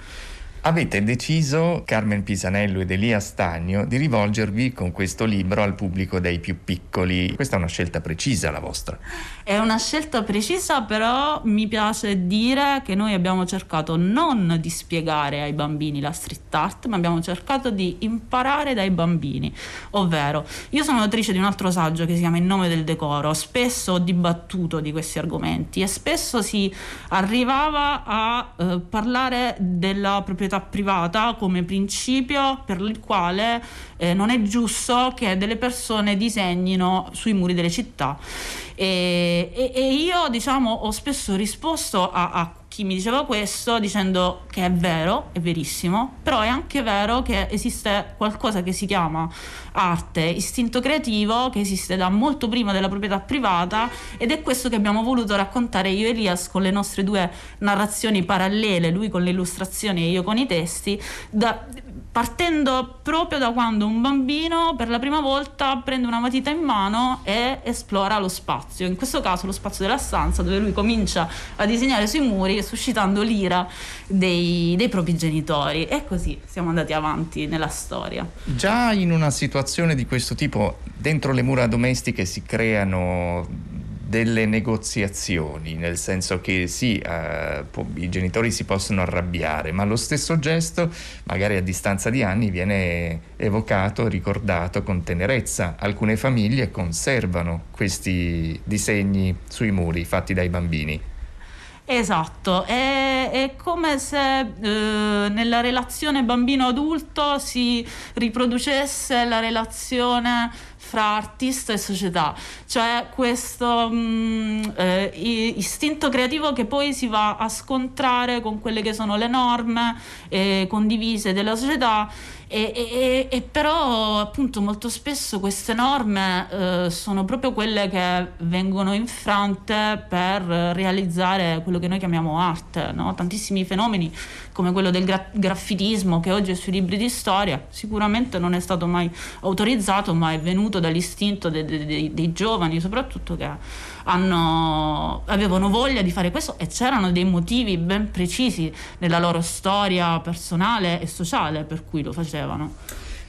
Avete deciso, Carmen Pisanello ed Elia Stagno, di rivolgervi con questo libro al pubblico dei più piccoli. Questa è una scelta precisa la vostra. È una scelta precisa, però mi piace dire che noi abbiamo cercato non di spiegare ai bambini la street art, ma abbiamo cercato di imparare dai bambini. Ovvero, io sono autrice di un altro saggio che si chiama In nome del decoro. Spesso ho dibattuto di questi argomenti e spesso si arrivava a eh, parlare della proprietà proprietà privata come principio per il quale eh, non è giusto che delle persone disegnino sui muri delle città. E, e, e io diciamo ho spesso risposto a, a chi mi diceva questo dicendo che è vero, è verissimo, però è anche vero che esiste qualcosa che si chiama arte, istinto creativo, che esiste da molto prima della proprietà privata ed è questo che abbiamo voluto raccontare io e Elias con le nostre due narrazioni parallele, lui con le illustrazioni e io con i testi, da, partendo proprio da quando un bambino per la prima volta prende una matita in mano e esplora lo spazio, in questo caso lo spazio della stanza dove lui comincia a disegnare sui muri suscitando l'ira dei, dei propri genitori e così siamo andati avanti nella storia. Già in una situazione di questo tipo, dentro le mura domestiche si creano delle negoziazioni, nel senso che sì, eh, i genitori si possono arrabbiare, ma lo stesso gesto, magari a distanza di anni, viene evocato, ricordato con tenerezza. Alcune famiglie conservano questi disegni sui muri fatti dai bambini. Esatto, è, è come se eh, nella relazione bambino-adulto si riproducesse la relazione fra artista e società, cioè questo mh, mm, eh, istinto creativo che poi si va a scontrare con quelle che sono le norme eh, condivise della società e, e, e, però appunto molto spesso queste norme eh, sono proprio quelle che vengono infrante per realizzare quello che noi chiamiamo arte, no? tantissimi fenomeni come quello del gra- graffitismo che oggi è sui libri di storia sicuramente non è stato mai autorizzato ma è venuto dall'istinto de- de- de- dei giovani soprattutto che hanno, avevano voglia di fare questo e c'erano dei motivi ben precisi nella loro storia personale e sociale per cui lo facevano.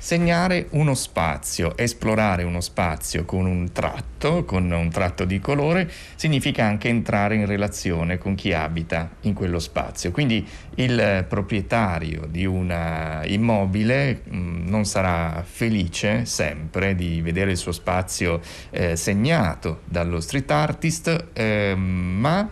Segnare uno spazio, esplorare uno spazio con un tratto, con un tratto di colore, significa anche entrare in relazione con chi abita in quello spazio. Quindi il proprietario di un immobile mh, mm, non sarà felice sempre di vedere il suo spazio eh, segnato dallo street artist, eh, ma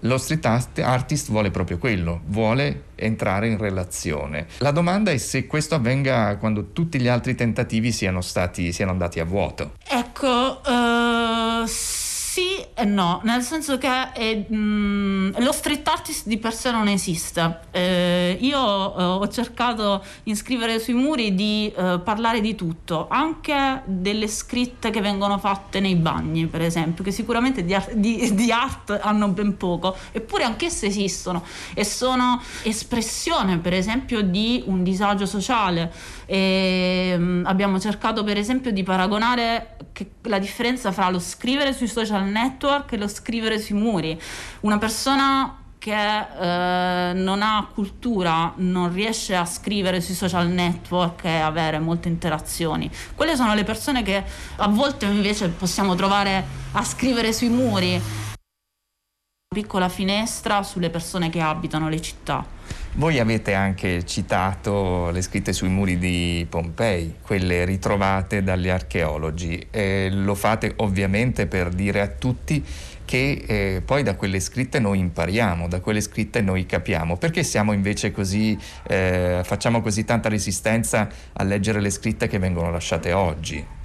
lo street artist vuole proprio quello, vuole entrare in relazione. La domanda è se questo avvenga quando tutti gli altri tentativi siano, stati, siano andati a vuoto. Ecco, uh, sì e no, nel senso che è, mh, lo street artist di per sé non esiste. Eh, io eh, ho cercato in scrivere sui muri di eh, parlare di tutto, anche delle scritte che vengono fatte nei bagni, per esempio, che sicuramente di, art, di, di art hanno ben poco, eppure anch'esse esistono e sono espressione, per esempio, di un disagio sociale. E, mh, mm, abbiamo cercato, per esempio, di paragonare la differenza fra lo scrivere sui social network e lo scrivere sui muri. Una persona che eh, non ha cultura non riesce a scrivere sui social network e avere molte interazioni. Quelle sono le persone che a volte invece possiamo trovare a scrivere sui muri. Piccola finestra sulle persone che abitano le città. Voi avete anche citato le scritte sui muri di Pompei, quelle ritrovate dagli archeologi. E lo fate ovviamente per dire a tutti che eh, poi da quelle scritte noi impariamo, da quelle scritte noi capiamo. Perché siamo invece così, eh, facciamo così tanta resistenza a leggere le scritte che vengono lasciate oggi?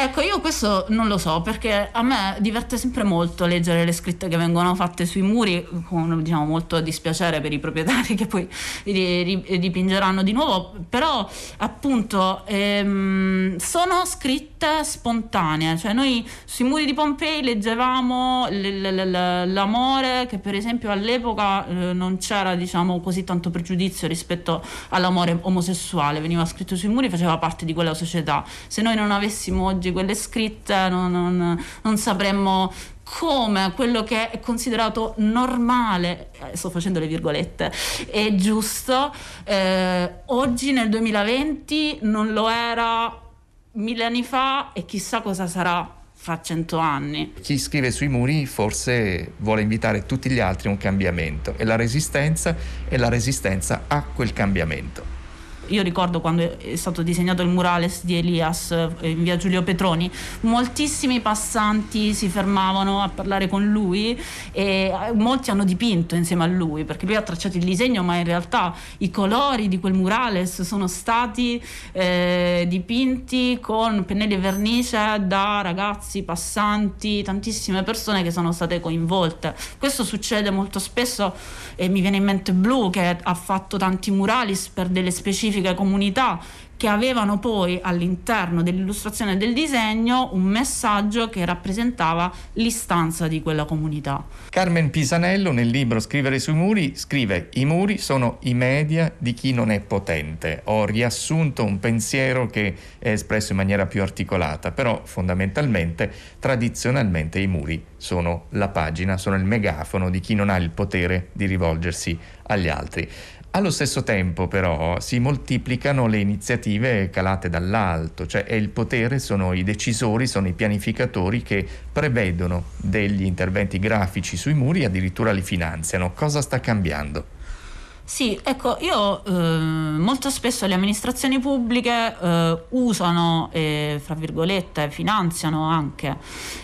Ecco, io questo non lo so perché a me diverte sempre molto leggere le scritte che vengono fatte sui muri, con diciamo, molto dispiacere per i proprietari che poi dipingeranno di nuovo, però appunto ehm, sono scritte spontanee, cioè noi sui muri di Pompei leggevamo l- l- l- l'amore che per esempio all'epoca eh, non c'era diciamo così tanto pregiudizio rispetto all'amore omosessuale, veniva scritto sui muri, faceva parte di quella società. Se noi non avessimo oggi oggi quelle scritte non, non, non sapremmo come quello che è considerato normale, eh, sto facendo le virgolette, è giusto, eh, oggi nel 2020 non lo era mille anni fa e chissà cosa sarà fra cento anni. Chi scrive sui muri forse vuole invitare tutti gli altri a un cambiamento e la resistenza è la resistenza a quel cambiamento. Io ricordo quando è stato disegnato il murales di Elias eh, in via Giulio Petroni, moltissimi passanti si fermavano a parlare con lui e eh, molti hanno dipinto insieme a lui perché lui ha tracciato il disegno, ma in realtà i colori di quel murales sono stati eh, dipinti con pennelli e vernice da ragazzi, passanti, tantissime persone che sono state coinvolte. Questo succede molto spesso e mi viene in mente Blu che ha fatto tanti murales per delle specifiche comunità che avevano poi all'interno dell'illustrazione del disegno un messaggio che rappresentava l'istanza di quella comunità. Carmen Pisanello nel libro Scrivere sui muri scrive i muri sono i media di chi non è potente. Ho riassunto un pensiero che è espresso in maniera più articolata, però fondamentalmente, tradizionalmente i muri sono la pagina, sono il megafono di chi non ha il potere di rivolgersi agli altri. Allo stesso tempo però si moltiplicano le iniziative calate dall'alto, cioè è il potere, sono i decisori, sono i pianificatori che prevedono degli interventi grafici sui muri e addirittura li finanziano. Cosa sta cambiando? Sì, ecco, io eh, molto spesso le amministrazioni pubbliche eh, usano, eh, fra virgolette, finanziano anche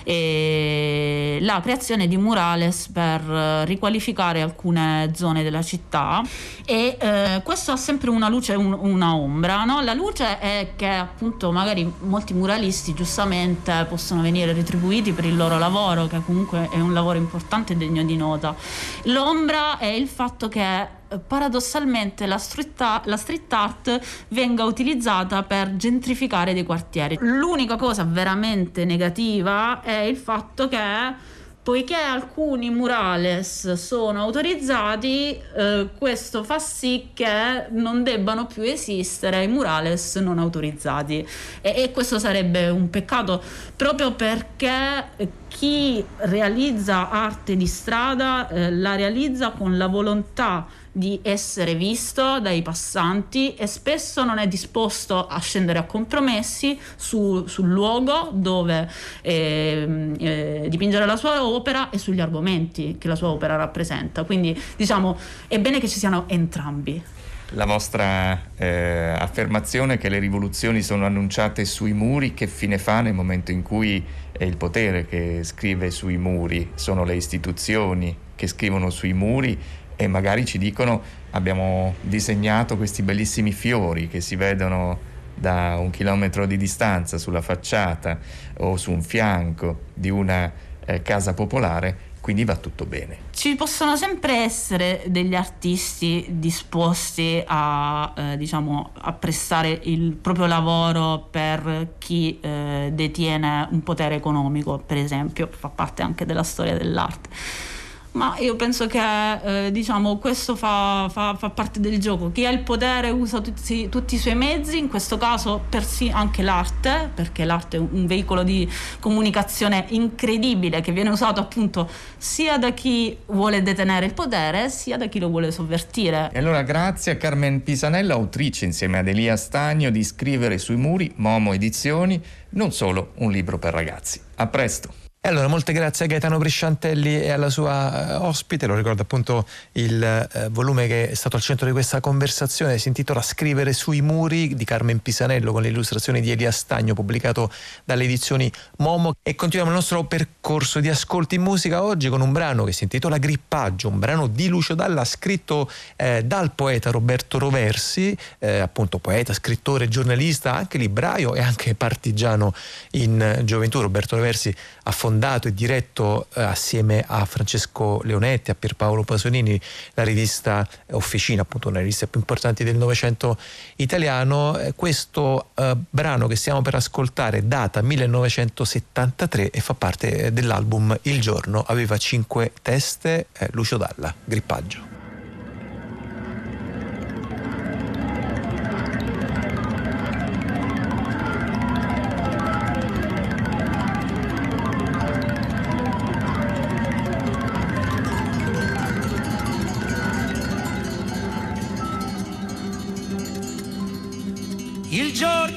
eh, la creazione di murales per eh, riqualificare alcune zone della città e eh, questo ha sempre una luce e un, una ombra. No? La luce è che appunto magari molti muralisti giustamente possono venire retribuiti per il loro lavoro, che comunque è un lavoro importante e degno di nota. L'ombra è il fatto che paradossalmente la street, la street art venga utilizzata per gentrificare dei quartieri. L'unica cosa veramente negativa è il fatto che poiché alcuni murales sono autorizzati, eh, questo fa sì che non debbano più esistere i murales non autorizzati e, e questo sarebbe un peccato proprio perché chi realizza arte di strada eh, la realizza con la volontà di essere visto dai passanti e spesso non è disposto a scendere a compromessi su, sul luogo dove eh, eh, dipingere la sua opera e sugli argomenti che la sua opera rappresenta. Quindi diciamo è bene che ci siano entrambi. La vostra eh, affermazione che le rivoluzioni sono annunciate sui muri, che fine fa nel momento in cui è il potere che scrive sui muri, sono le istituzioni che scrivono sui muri e magari ci dicono abbiamo disegnato questi bellissimi fiori che si vedono da un chilometro di distanza sulla facciata o su un fianco di una eh, casa popolare, quindi va tutto bene. Ci possono sempre essere degli artisti disposti a, eh, diciamo, a prestare il proprio lavoro per chi eh, detiene un potere economico, per esempio, fa parte anche della storia dell'arte ma io penso che eh, diciamo, questo fa, fa, fa, parte del gioco. Chi ha il potere usa tutti, tutti i suoi mezzi, in questo caso persino anche l'arte, perché l'arte è un veicolo di comunicazione incredibile che viene usato appunto sia da chi vuole detenere il potere sia da chi lo vuole sovvertire. E allora grazie a Carmen Pisanella, autrice insieme ad Elia Stagno di Scrivere sui muri, Momo Edizioni, non solo un libro per ragazzi. A presto! E allora molte grazie a Gaetano Brisciantelli e alla sua uh, ospite, lo ricordo appunto il uh, volume che è stato al centro di questa conversazione, si intitola Scrivere sui muri di Carmen Pisanello con le illustrazioni di Elia Stagno pubblicato dalle edizioni Momo. E continuiamo il nostro percorso di ascolti in musica oggi con un brano che si intitola Grippaggio, un brano di Lucio Dalla scritto eh, dal poeta Roberto Roversi, eh, appunto poeta, scrittore, giornalista, anche libraio e anche partigiano in gioventù. Roberto Roversi ha fondato e diretto eh, assieme a Francesco Leonetti, a Pierpaolo Pasolini, la rivista Officina, appunto una delle riviste più importanti del Novecento italiano. Eh, questo eh, brano che stiamo per ascoltare data 1973 e fa parte eh, dell'album Il giorno, aveva cinque teste, eh, Lucio Dalla, Grippaggio.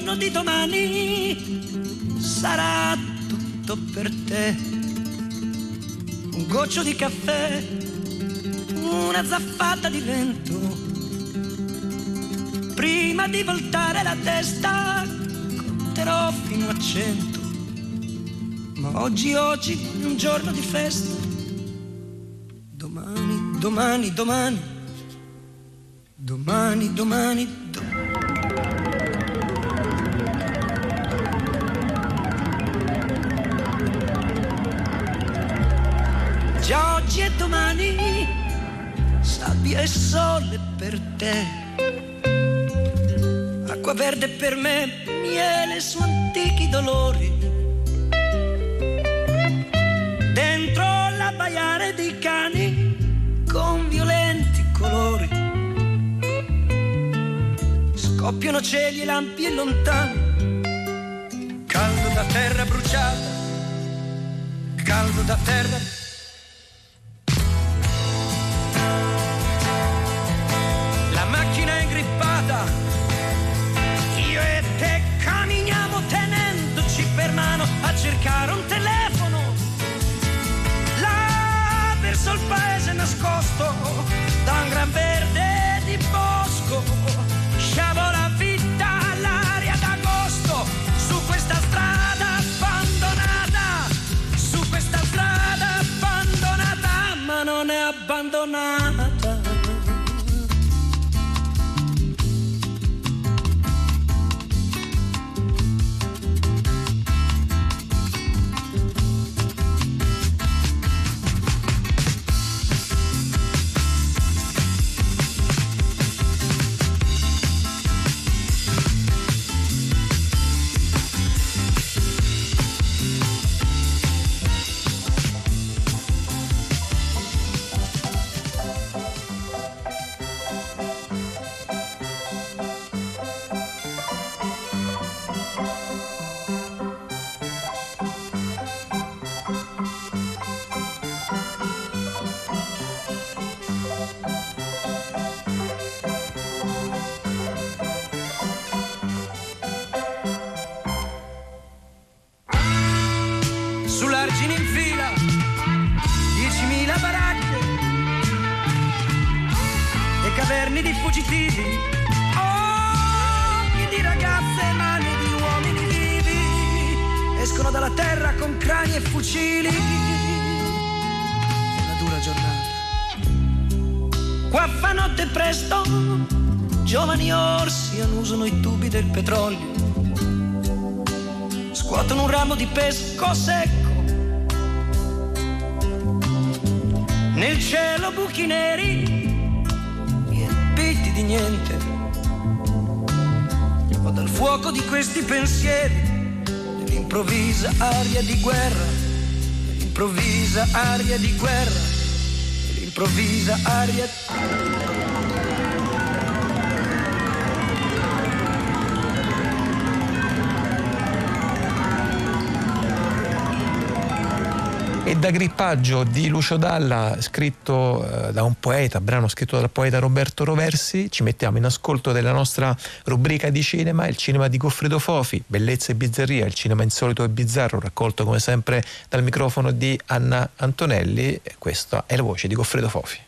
Giorno di domani sarà tutto per te. Un goccio di caffè, una zaffata di vento. Prima di voltare la testa conterò fino a cento. Ma oggi, oggi è un giorno di festa. Domani, domani, domani. Domani, domani, domani. Domani sabbia e sole per te. acqua verde per me, miele su antichi dolori. Dentro l'abbaiare dei cani con violenti colori. Scoppiano cieli e lampi e lontani. Caldo da terra bruciata, caldo da terra Grippaggio di Lucio Dalla, scritto eh, da un poeta, brano scritto dal poeta Roberto Roversi, ci mettiamo in ascolto della nostra rubrica di cinema, il cinema di Goffredo Fofi, Bellezza e Bizzarria, il cinema insolito e bizzarro, raccolto come sempre dal microfono di Anna Antonelli. Questa è la voce di Goffredo Fofi.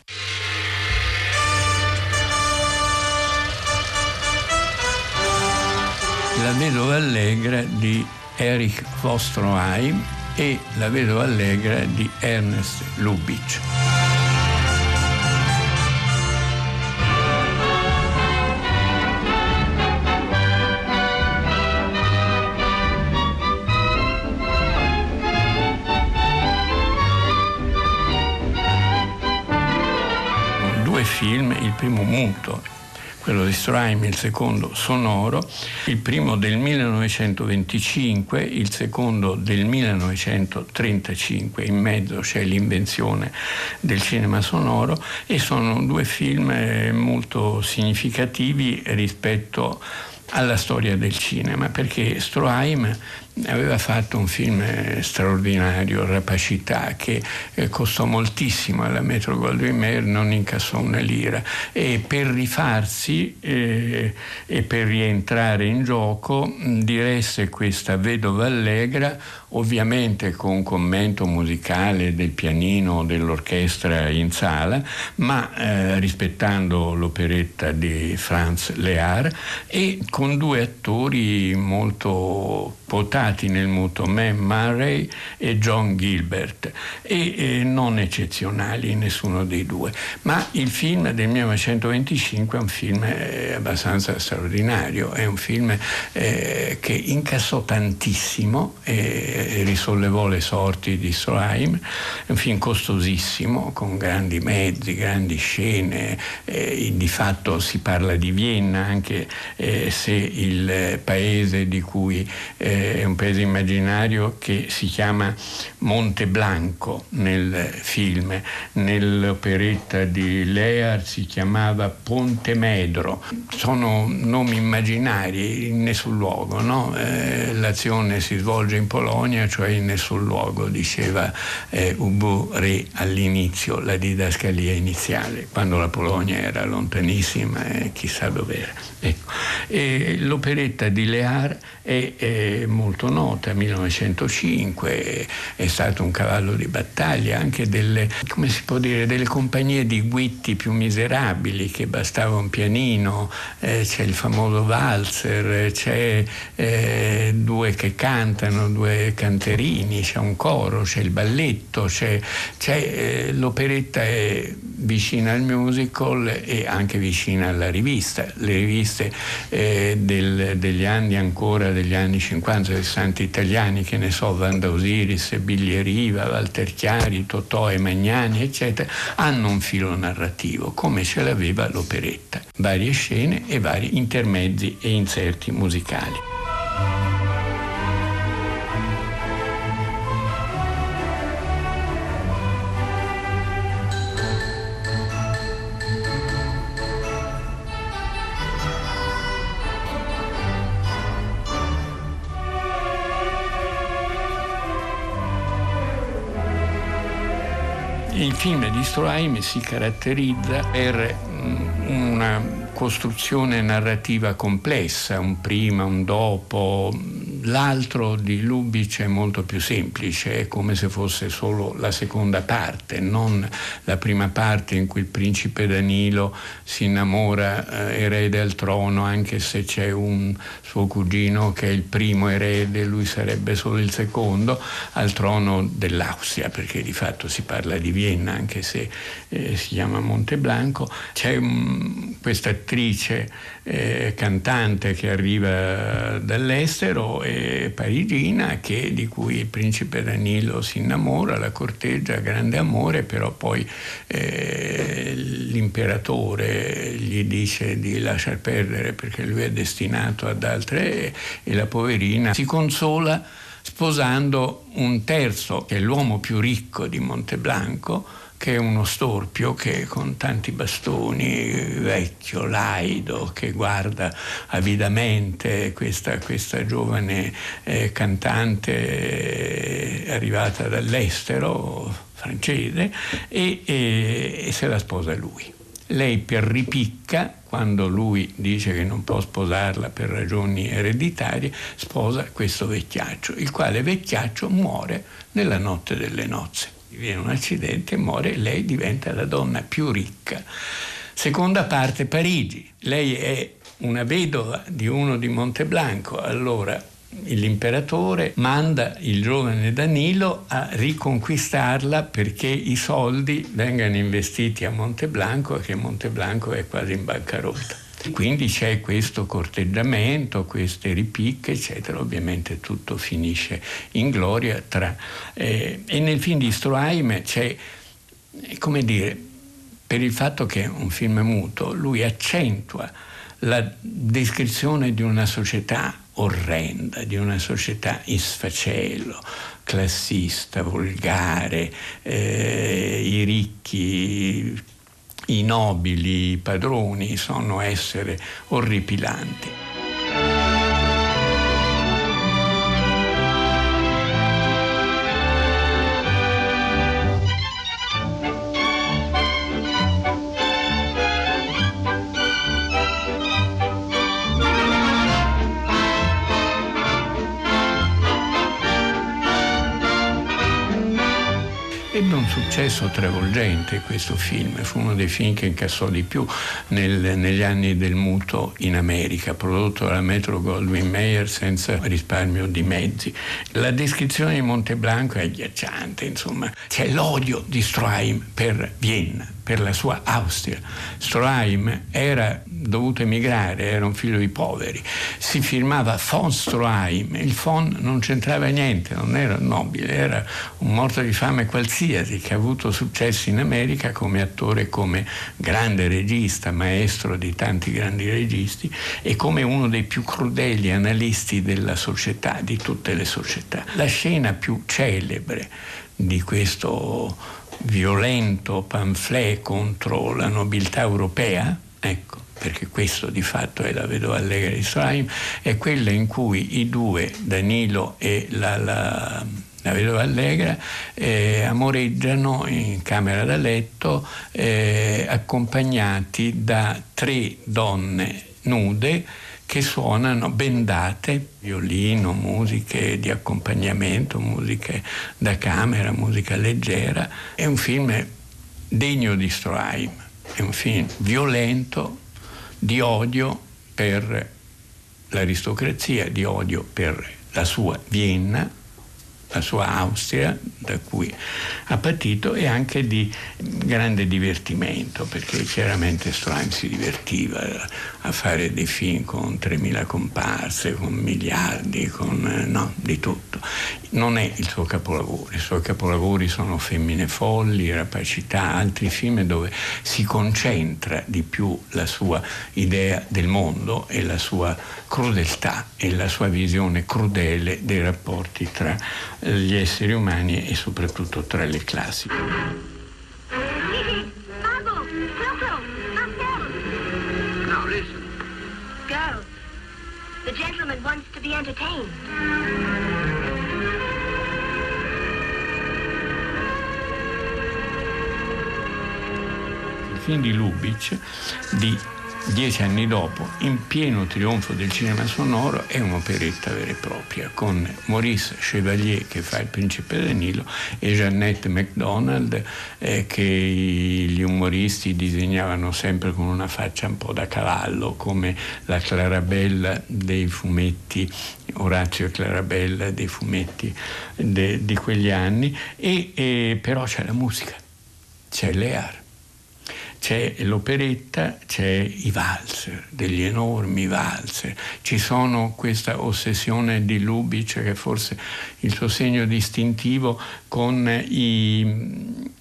La vedova allegra di Erich Vostroheim e La vedova allegra di Ernest Lubitsch. Film, il primo muto quello di Straim, il secondo sonoro, il primo del 1925, il secondo del 1935, in mezzo c'è l'invenzione del cinema sonoro e sono due film eh, molto significativi rispetto alla storia del cinema, perché Stroheim aveva fatto un film straordinario, Rapacità, che eh, costò moltissimo alla Metro Goldwyn Mayer, non incassò una lira. E per rifarsi eh, e per rientrare in gioco diresse questa Vedova Allegra, ovviamente con un commento musicale del pianino dell'orchestra in sala, ma eh, rispettando l'operetta di Franz Lear e con due attori molto cantati nel muto Man Murray e John Gilbert e eh, non eccezionali nessuno dei due. Ma il film del 1925 è un film eh, abbastanza straordinario, è un film eh, che incassò tantissimo e risollevò le sorti di Stroheim, è un film costosissimo con grandi mezzi, grandi scene, eh, di fatto si parla di Vienna anche eh, se il paese di cui eh, è un paese immaginario che si chiama Monte Blanco nel film, nell'operetta di Lear si chiamava Ponte Medro, sono nomi immaginari in nessun luogo, no? eh, l'azione si svolge in Polonia, cioè in nessun luogo, diceva eh, Ubu Re all'inizio, la didascalia iniziale, quando la Polonia era lontanissima e chissà dov'era. Ecco. l'operetta di Lear è, è, molto nota, 1905, è stato un cavallo di battaglia anche delle, dire, delle compagnie di guitti più miserabili che bastava un pianino, eh, c'è il famoso valzer, c'è eh, due che cantano, due canterini, c'è un coro, c'è il balletto, c'è, c'è eh, l'operetta è vicina al musical e anche vicina alla rivista. Le riviste eh, del, degli anni ancora, degli anni 50-60 italiani, che ne so, Vanda Osiris, Billy Riva, Walter Chiari, Totò e Magnani, eccetera, hanno un filo narrativo, come ce l'aveva l'operetta. Varie scene e vari intermezzi e inserti musicali. Il film di Stroheim si caratterizza per mm, una costruzione narrativa complessa, un prima, un dopo. L'altro di Lubitsch è molto più semplice, è come se fosse solo la seconda parte, non la prima parte in cui il principe Danilo si innamora eh, erede al trono, anche se c'è un suo cugino che è il primo erede, lui sarebbe solo il secondo, al trono dell'Austria, perché di fatto si parla di Vienna, anche se eh, si chiama Monteblanco. C'è um, questa attrice eh, cantante che arriva dall'estero parigina che, di cui il principe Danilo si innamora, la corteggia, grande amore, però poi eh, l'imperatore gli dice di lasciar perdere perché lui è destinato ad altre e la poverina si consola sposando un terzo, che è l'uomo più ricco di Monteblanco, che è uno storpio che con tanti bastoni, vecchio, laido, che guarda avidamente questa, questa giovane eh, cantante eh, arrivata dall'estero, francese, e, e, e se la sposa lui. Lei per ripicca, quando lui dice che non può sposarla per ragioni ereditarie, sposa questo vecchiaccio, il quale vecchiaccio muore nella notte delle nozze viene un accidente, muore lei diventa la donna più ricca. Seconda parte, Parigi. Lei è una vedova di uno di Monteblanco, allora l'imperatore manda il giovane Danilo a riconquistarla perché i soldi vengano investiti a Monteblanco e che Monteblanco è quasi in bancarotta. Quindi c'è questo corteggiamento, queste ripicche, eccetera. Ovviamente tutto finisce in gloria. Tra, eh, e nel film di Stroheim c'è, come dire, per il fatto che è un film muto, lui accentua la descrizione di una società orrenda, di una società in sfacelo, classista, volgare, eh, i ricchi i nobili, padroni sono essere orripilanti. Successo travolgente questo film, fu uno dei film che incassò di più nel, negli anni del muto in America, prodotto dalla Metro Goldwyn Mayer senza risparmio di mezzi. La descrizione di Monteblanco è agghiacciante, insomma, c'è l'odio di Stroheim per Vienna per la sua Austria. Stroheim era dovuto emigrare, era un figlio di poveri, si firmava von Stroheim, il von non c'entrava niente, non era nobile, era un morto di fame qualsiasi che ha avuto successo in America come attore, come grande regista, maestro di tanti grandi registi e come uno dei più crudeli analisti della società, di tutte le società. La scena più celebre di questo violento pamphlet contro la nobiltà europea, ecco, perché questo di fatto è la vedova allegra di Solaim, è quella in cui i due, Danilo e la, la, la vedova allegra, eh, amoreggiano in camera da letto eh, accompagnati da tre donne nude che suonano bendate, violino, musiche di accompagnamento, musiche da camera, musica leggera. È un film degno di Stroheim, è un film violento, di odio per l'aristocrazia, di odio per la sua Vienna, la sua Austria, da cui ha patito, e anche di grande divertimento, perché chiaramente Strahm si divertiva a fare dei film con 3.000 comparse, con miliardi, con eh, no, di tutto. Non è il suo capolavoro, i suoi capolavori sono Femmine folli, Rapacità, altri film dove si concentra di più la sua idea del mondo e la sua crudeltà e la sua visione crudele dei rapporti tra gli esseri umani e soprattutto tra le classi. The gentleman wants to be entertained. Film di Lubitsch di dieci anni dopo, in pieno trionfo del cinema sonoro, è un'operetta vera e propria, con Maurice Chevalier che fa il principe Danilo e Jeannette MacDonald eh, che gli umoristi disegnavano sempre con una faccia un po' da cavallo, come la Clarabella dei fumetti, Orazio e Clarabella dei fumetti de, di quegli anni, e, e però c'è la musica, c'è Lear c'è l'operetta, c'è i valzer, degli enormi valzer, ci sono questa ossessione di Lubitsch che è forse il suo segno distintivo con i,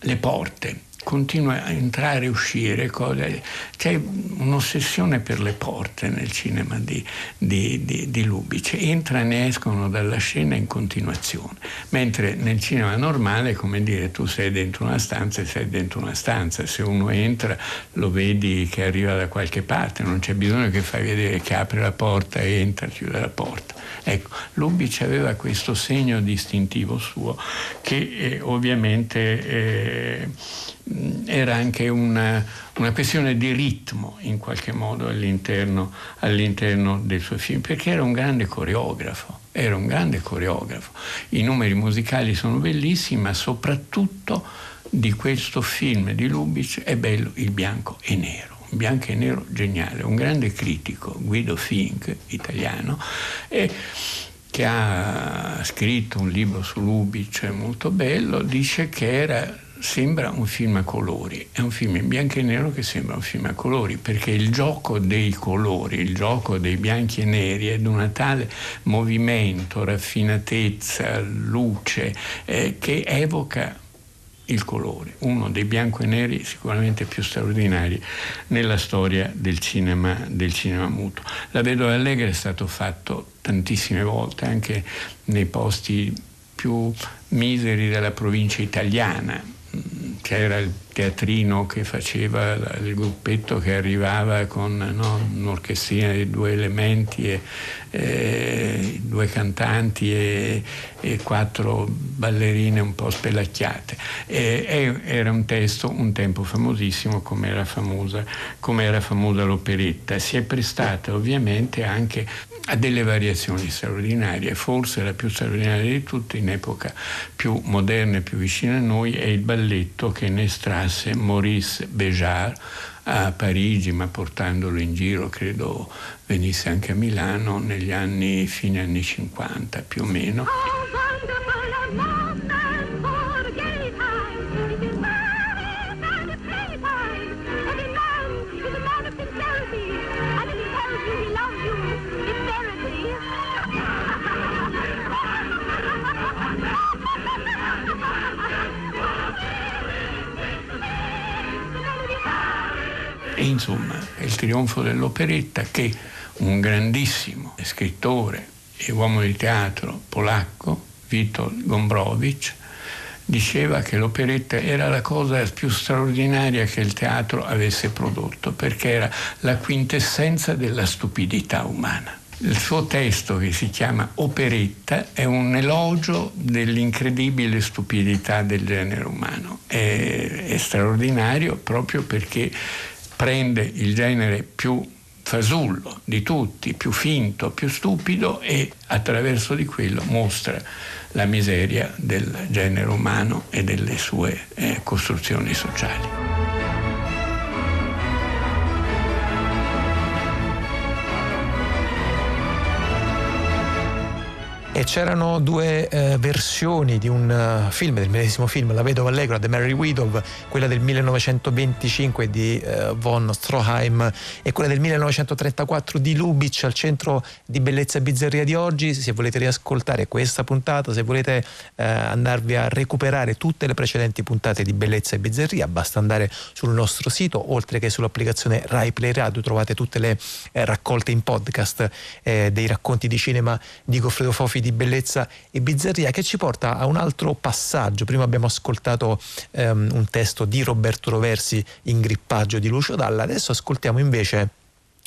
le porte continua a entrare e uscire cose. C'è un'ossessione per le porte nel cinema di, di, di, di Lubitsch, entrano e escono dalla scena in continuazione, mentre nel cinema normale, come dire, tu sei dentro una stanza e sei dentro una stanza, se uno entra lo vedi che arriva da qualche parte, non c'è bisogno che fai vedere che apre la porta, entra, chiude la porta. Ecco, Lubitsch aveva questo segno distintivo suo che eh, ovviamente eh, era anche una, una, questione di ritmo in qualche modo all'interno, all'interno dei suoi film, perché era un grande coreografo era un grande coreografo. I numeri musicali sono bellissimi, ma soprattutto di questo film di Lubitsch è bello il bianco e nero. Bianco e nero geniale, un grande critico, Guido Fink, italiano, e che ha scritto un libro su Lubitsch molto bello, dice che era sembra un film a colori, è un film in bianco e nero che sembra un film a colori, perché il gioco dei colori, il gioco dei bianchi e neri è di un tale movimento, raffinatezza, luce, eh, che evoca il colore, uno dei bianco e neri sicuramente più straordinari nella storia del cinema, del cinema muto. La Vedova Allegra è stato fatto tantissime volte, anche nei posti più miseri della provincia italiana, c'era il teatrino che faceva il gruppetto che arrivava con no, un'orchestrina di due elementi e eh, due cantanti e, e, quattro ballerine un po' spelacchiate. E, e, era un testo un tempo famosissimo come era famosa, come era famosa l'operetta. Si è prestata ovviamente anche a delle variazioni straordinarie, forse la più straordinaria di tutte in epoca più moderna e più vicina a noi è il balletto che ne estrasse Maurice Béjart a Parigi, ma portandolo in giro credo venisse anche a Milano negli anni, fine anni 50 più o meno. Insomma è il trionfo dell'operetta che un grandissimo scrittore e uomo di teatro polacco, Witold Gombrowicz, diceva che l'operetta era la cosa più straordinaria che il teatro avesse prodotto, perché era la quintessenza della stupidità umana. Il suo testo, che si chiama Operetta, è un elogio dell'incredibile stupidità del genere umano. È, è straordinario proprio perché prende il genere più fasullo di tutti, più finto, più stupido e attraverso di quello mostra la miseria del genere umano e delle sue eh, costruzioni sociali. E c'erano due eh, versioni di un uh, film, del medesimo film, La vedova allegra, The Mary Widow, quella del 1925 di uh, von Stroheim e quella del 1934 di Lubitsch al centro di bellezza e bizzarria di oggi. Se volete riascoltare questa puntata, se volete uh, andarvi a recuperare tutte le precedenti puntate di bellezza e bizzarria, basta andare sul nostro sito, oltre che sull'applicazione Rai Play Radio, trovate tutte le eh, raccolte in podcast eh, dei racconti di cinema di Goffredo Fofi di di bellezza e bizzarria che ci porta a un altro passaggio. Prima abbiamo ascoltato um, un testo di Roberto Roversi in grippaggio di Lucio Dalla, adesso ascoltiamo invece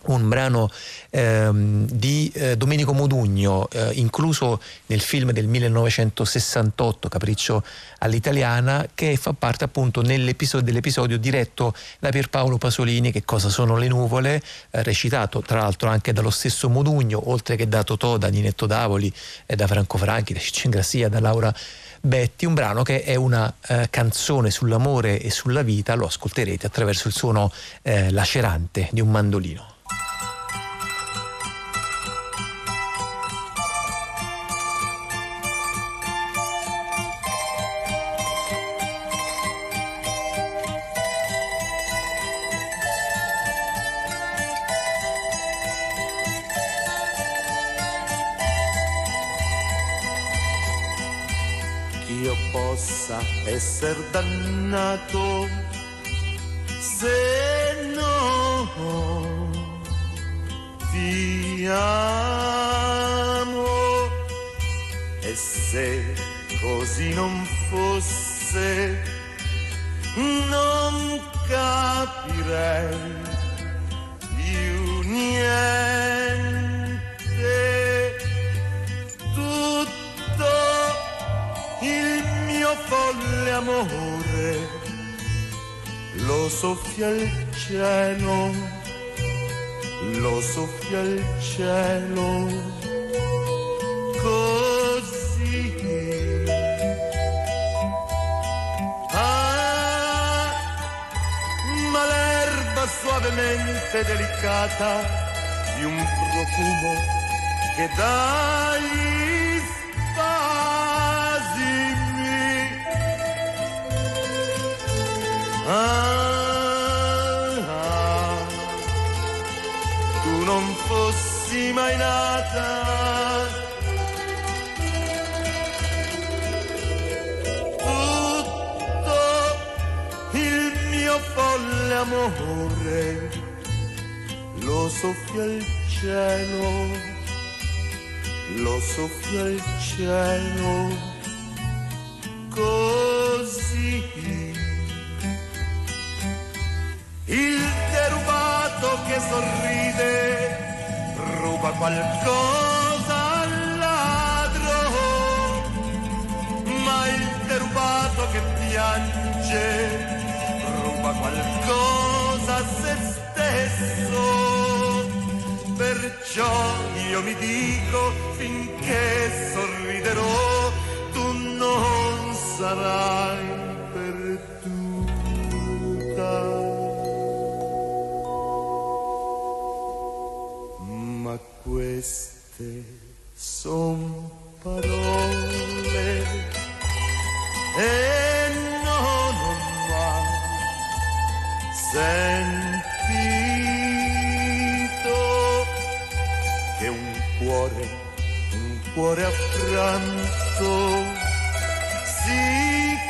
un brano ehm, di eh, Domenico Modugno eh, incluso nel film del 1968 Capriccio all'italiana che fa parte appunto dell'episodio diretto da Pierpaolo Pasolini che cosa sono le nuvole eh, recitato tra l'altro anche dallo stesso Modugno oltre che da Totò, da Ninetto Davoli da Franco Franchi, da Ciccio Ingrassia, da Laura Betty, un brano che è una eh, canzone sull'amore e sulla vita, lo ascolterete attraverso il suono eh, lacerante di un mandolino. Esser dannato se no ti amo. E se così non fosse non capirei più niente. Tutto il mio folle amore lo soffia il cielo, lo soffia il cielo così. Ah, ma l'erba suavemente delicata di un profumo che dagli Ah, tu non fossi mai nata. Tutto il mio folle amore lo soffia il cielo, lo soffia il cielo così il derubato che sorride ruba qualcosa al ladro, ma il derubato che piange ruba qualcosa a se stesso. Perciò io mi dico finché sorriderò, tu non sarai perduta. Queste son parole. E non ho mai sentito che un cuore, un cuore affranto si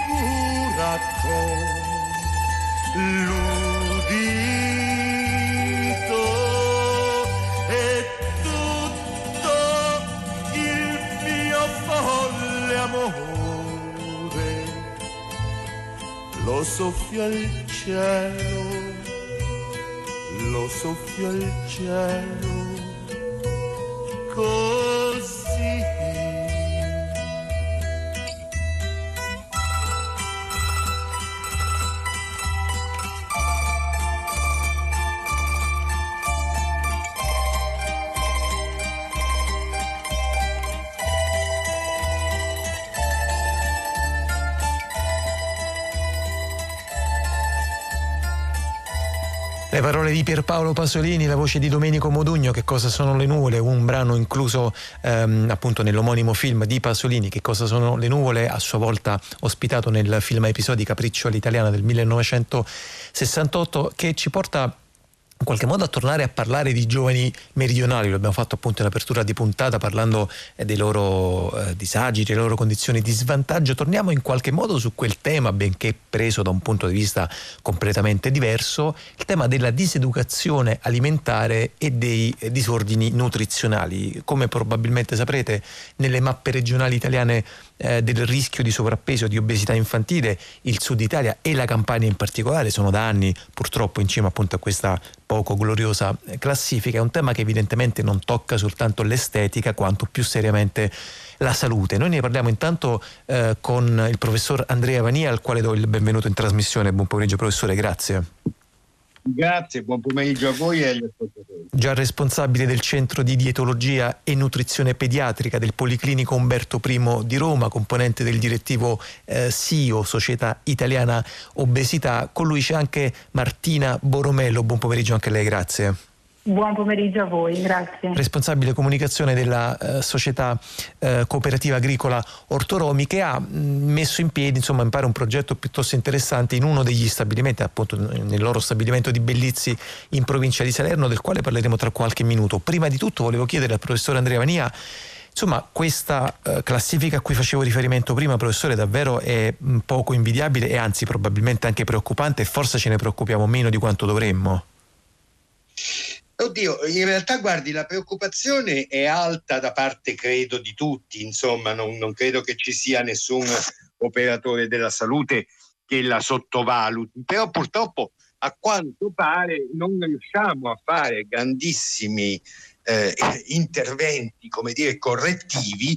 cura con l'udito lo soffia il cielo, lo soffia il cielo così. Le parole di Pierpaolo Pasolini, la voce di Domenico Modugno, Che cosa sono le nuvole, un brano incluso ehm, appunto nell'omonimo film di Pasolini, Che cosa sono le nuvole, a sua volta ospitato nel film episodi Capriccio all'italiana del 1968, che ci porta in qualche modo a tornare a parlare di giovani meridionali, lo abbiamo fatto appunto in apertura di puntata parlando eh, dei loro eh, disagi, delle loro condizioni di svantaggio, torniamo in qualche modo su quel tema, benché preso da un punto di vista completamente diverso, il tema della diseducazione alimentare e dei eh, disordini nutrizionali. Come probabilmente saprete, nelle mappe regionali italiane eh, del rischio di sovrappeso, di obesità infantile, il sud Italia e la Campania in particolare sono da anni purtroppo in cima appunto a questa poco gloriosa classifica. È un tema che evidentemente non tocca soltanto l'estetica quanto più seriamente la salute. Noi ne parliamo intanto eh, con il professor Andrea Vania al quale do il benvenuto in trasmissione. Buon pomeriggio professore, grazie. Grazie, buon pomeriggio a voi e agli ascoltatori. Già responsabile del centro di dietologia e nutrizione pediatrica del Policlinico Umberto I di Roma, componente del direttivo eh, SIO, Società Italiana Obesità. Con lui c'è anche Martina Boromello. Buon pomeriggio anche a lei, grazie. Buon pomeriggio a voi, grazie. Responsabile comunicazione della eh, società eh, cooperativa agricola Ortoromi che ha mh, messo in piedi, insomma, mi pare un progetto piuttosto interessante in uno degli stabilimenti, appunto nel loro stabilimento di Bellizzi in provincia di Salerno, del quale parleremo tra qualche minuto. Prima di tutto volevo chiedere al professore Andrea Vania Insomma, questa eh, classifica a cui facevo riferimento prima, professore, davvero è mh, poco invidiabile e anzi probabilmente anche preoccupante e forse ce ne preoccupiamo meno di quanto dovremmo. Oddio, in realtà guardi, la preoccupazione è alta da parte, credo, di tutti, insomma, non, non credo che ci sia nessun operatore della salute che la sottovaluti, però purtroppo a quanto pare non riusciamo a fare grandissimi eh, interventi, come dire, correttivi,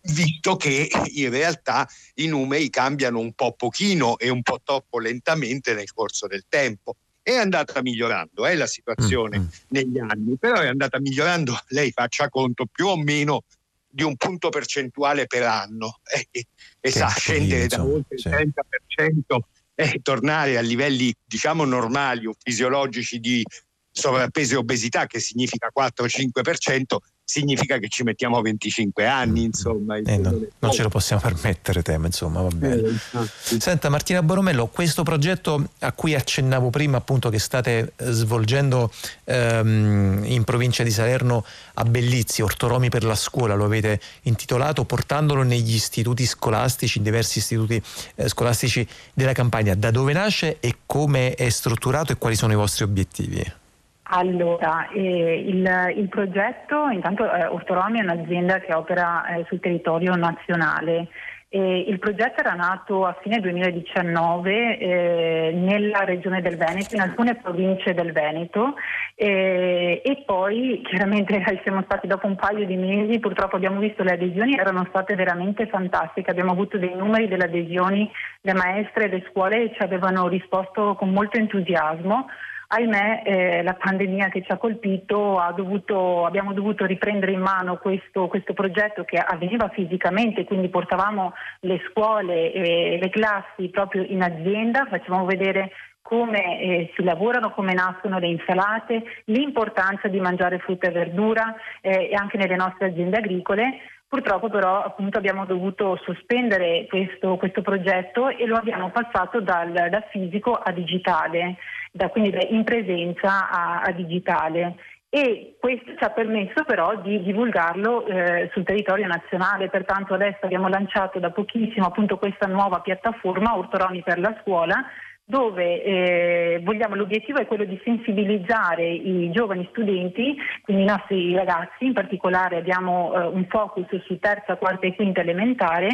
visto che in realtà i numeri cambiano un po' pochino e un po' troppo lentamente nel corso del tempo è andata migliorando è la situazione mm-hmm. negli anni, però è andata migliorando, lei faccia conto, più o meno di un punto percentuale per anno e, e, e sa scendere da oltre il 30% e tornare a livelli diciamo normali o fisiologici di sovrappeso e obesità che significa 4-5% significa che ci mettiamo 25 anni, insomma. Eh no, non ce lo possiamo permettere, temo, insomma, va bene. Eh, Senta, Martina Boromello, questo progetto a cui accennavo prima, appunto, che state eh, svolgendo ehm, in provincia di Salerno a Bellizzi, Ortoromi per la scuola, lo avete intitolato, portandolo negli istituti scolastici, in diversi istituti eh, scolastici della campagna. Da dove nasce e come è strutturato e quali sono i vostri obiettivi? Allora, eh, il, il, progetto, intanto eh, Ortoromi è un'azienda che opera eh, sul territorio nazionale. E il progetto era nato a fine 2019 eh, nella regione del Veneto, in alcune province del Veneto. Eh, e poi chiaramente siamo stati dopo un paio di mesi, purtroppo abbiamo visto le adesioni erano state veramente fantastiche, abbiamo avuto dei numeri delle adesioni, le maestre e le scuole ci avevano risposto con molto entusiasmo ahimè eh, la pandemia che ci ha colpito ha dovuto, abbiamo dovuto riprendere in mano questo, questo, progetto che avveniva fisicamente, quindi portavamo le scuole e le classi proprio in azienda, facevamo vedere come eh, si lavorano, come nascono le insalate, l'importanza di mangiare frutta e verdura eh, anche nelle nostre aziende agricole. Purtroppo però appunto, abbiamo dovuto sospendere questo, questo, progetto e lo abbiamo passato dal, da fisico a digitale da, quindi in presenza a, a digitale. E questo ci ha permesso però di divulgarlo eh, sul territorio nazionale, pertanto adesso abbiamo lanciato da pochissimo appunto questa nuova piattaforma Ortoroni per la scuola dove eh, vogliamo, l'obiettivo è quello di sensibilizzare i giovani studenti, quindi i nostri ragazzi, in particolare abbiamo eh, un focus su terza, quarta e quinta elementare,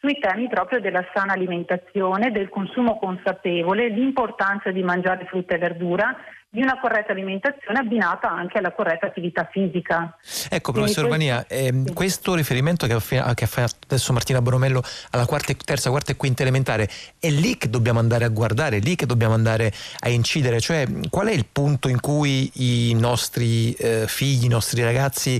sui temi proprio della sana alimentazione, del consumo consapevole, l'importanza di mangiare frutta e verdura, di una corretta alimentazione abbinata anche alla corretta attività fisica. Ecco, professor Vania, ehm, sì. questo riferimento che ha, che ha, fatto adesso Martina Boromello alla quarta, terza, quarta e quinta elementare, è lì che dobbiamo andare a guardare, è lì che dobbiamo andare a incidere, cioè qual è il punto in cui i nostri eh, figli, i nostri ragazzi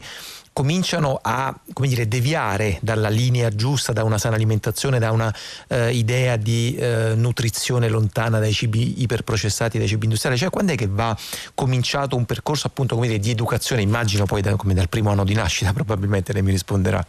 cominciano a come dire, deviare dalla linea giusta, da una sana alimentazione, da una eh, idea di eh, nutrizione lontana dai cibi iperprocessati, dai cibi industriali? Cioè quando è che va cominciato un percorso appunto come dire, di educazione, immagino poi da, come dal primo anno di nascita probabilmente lei mi risponderà.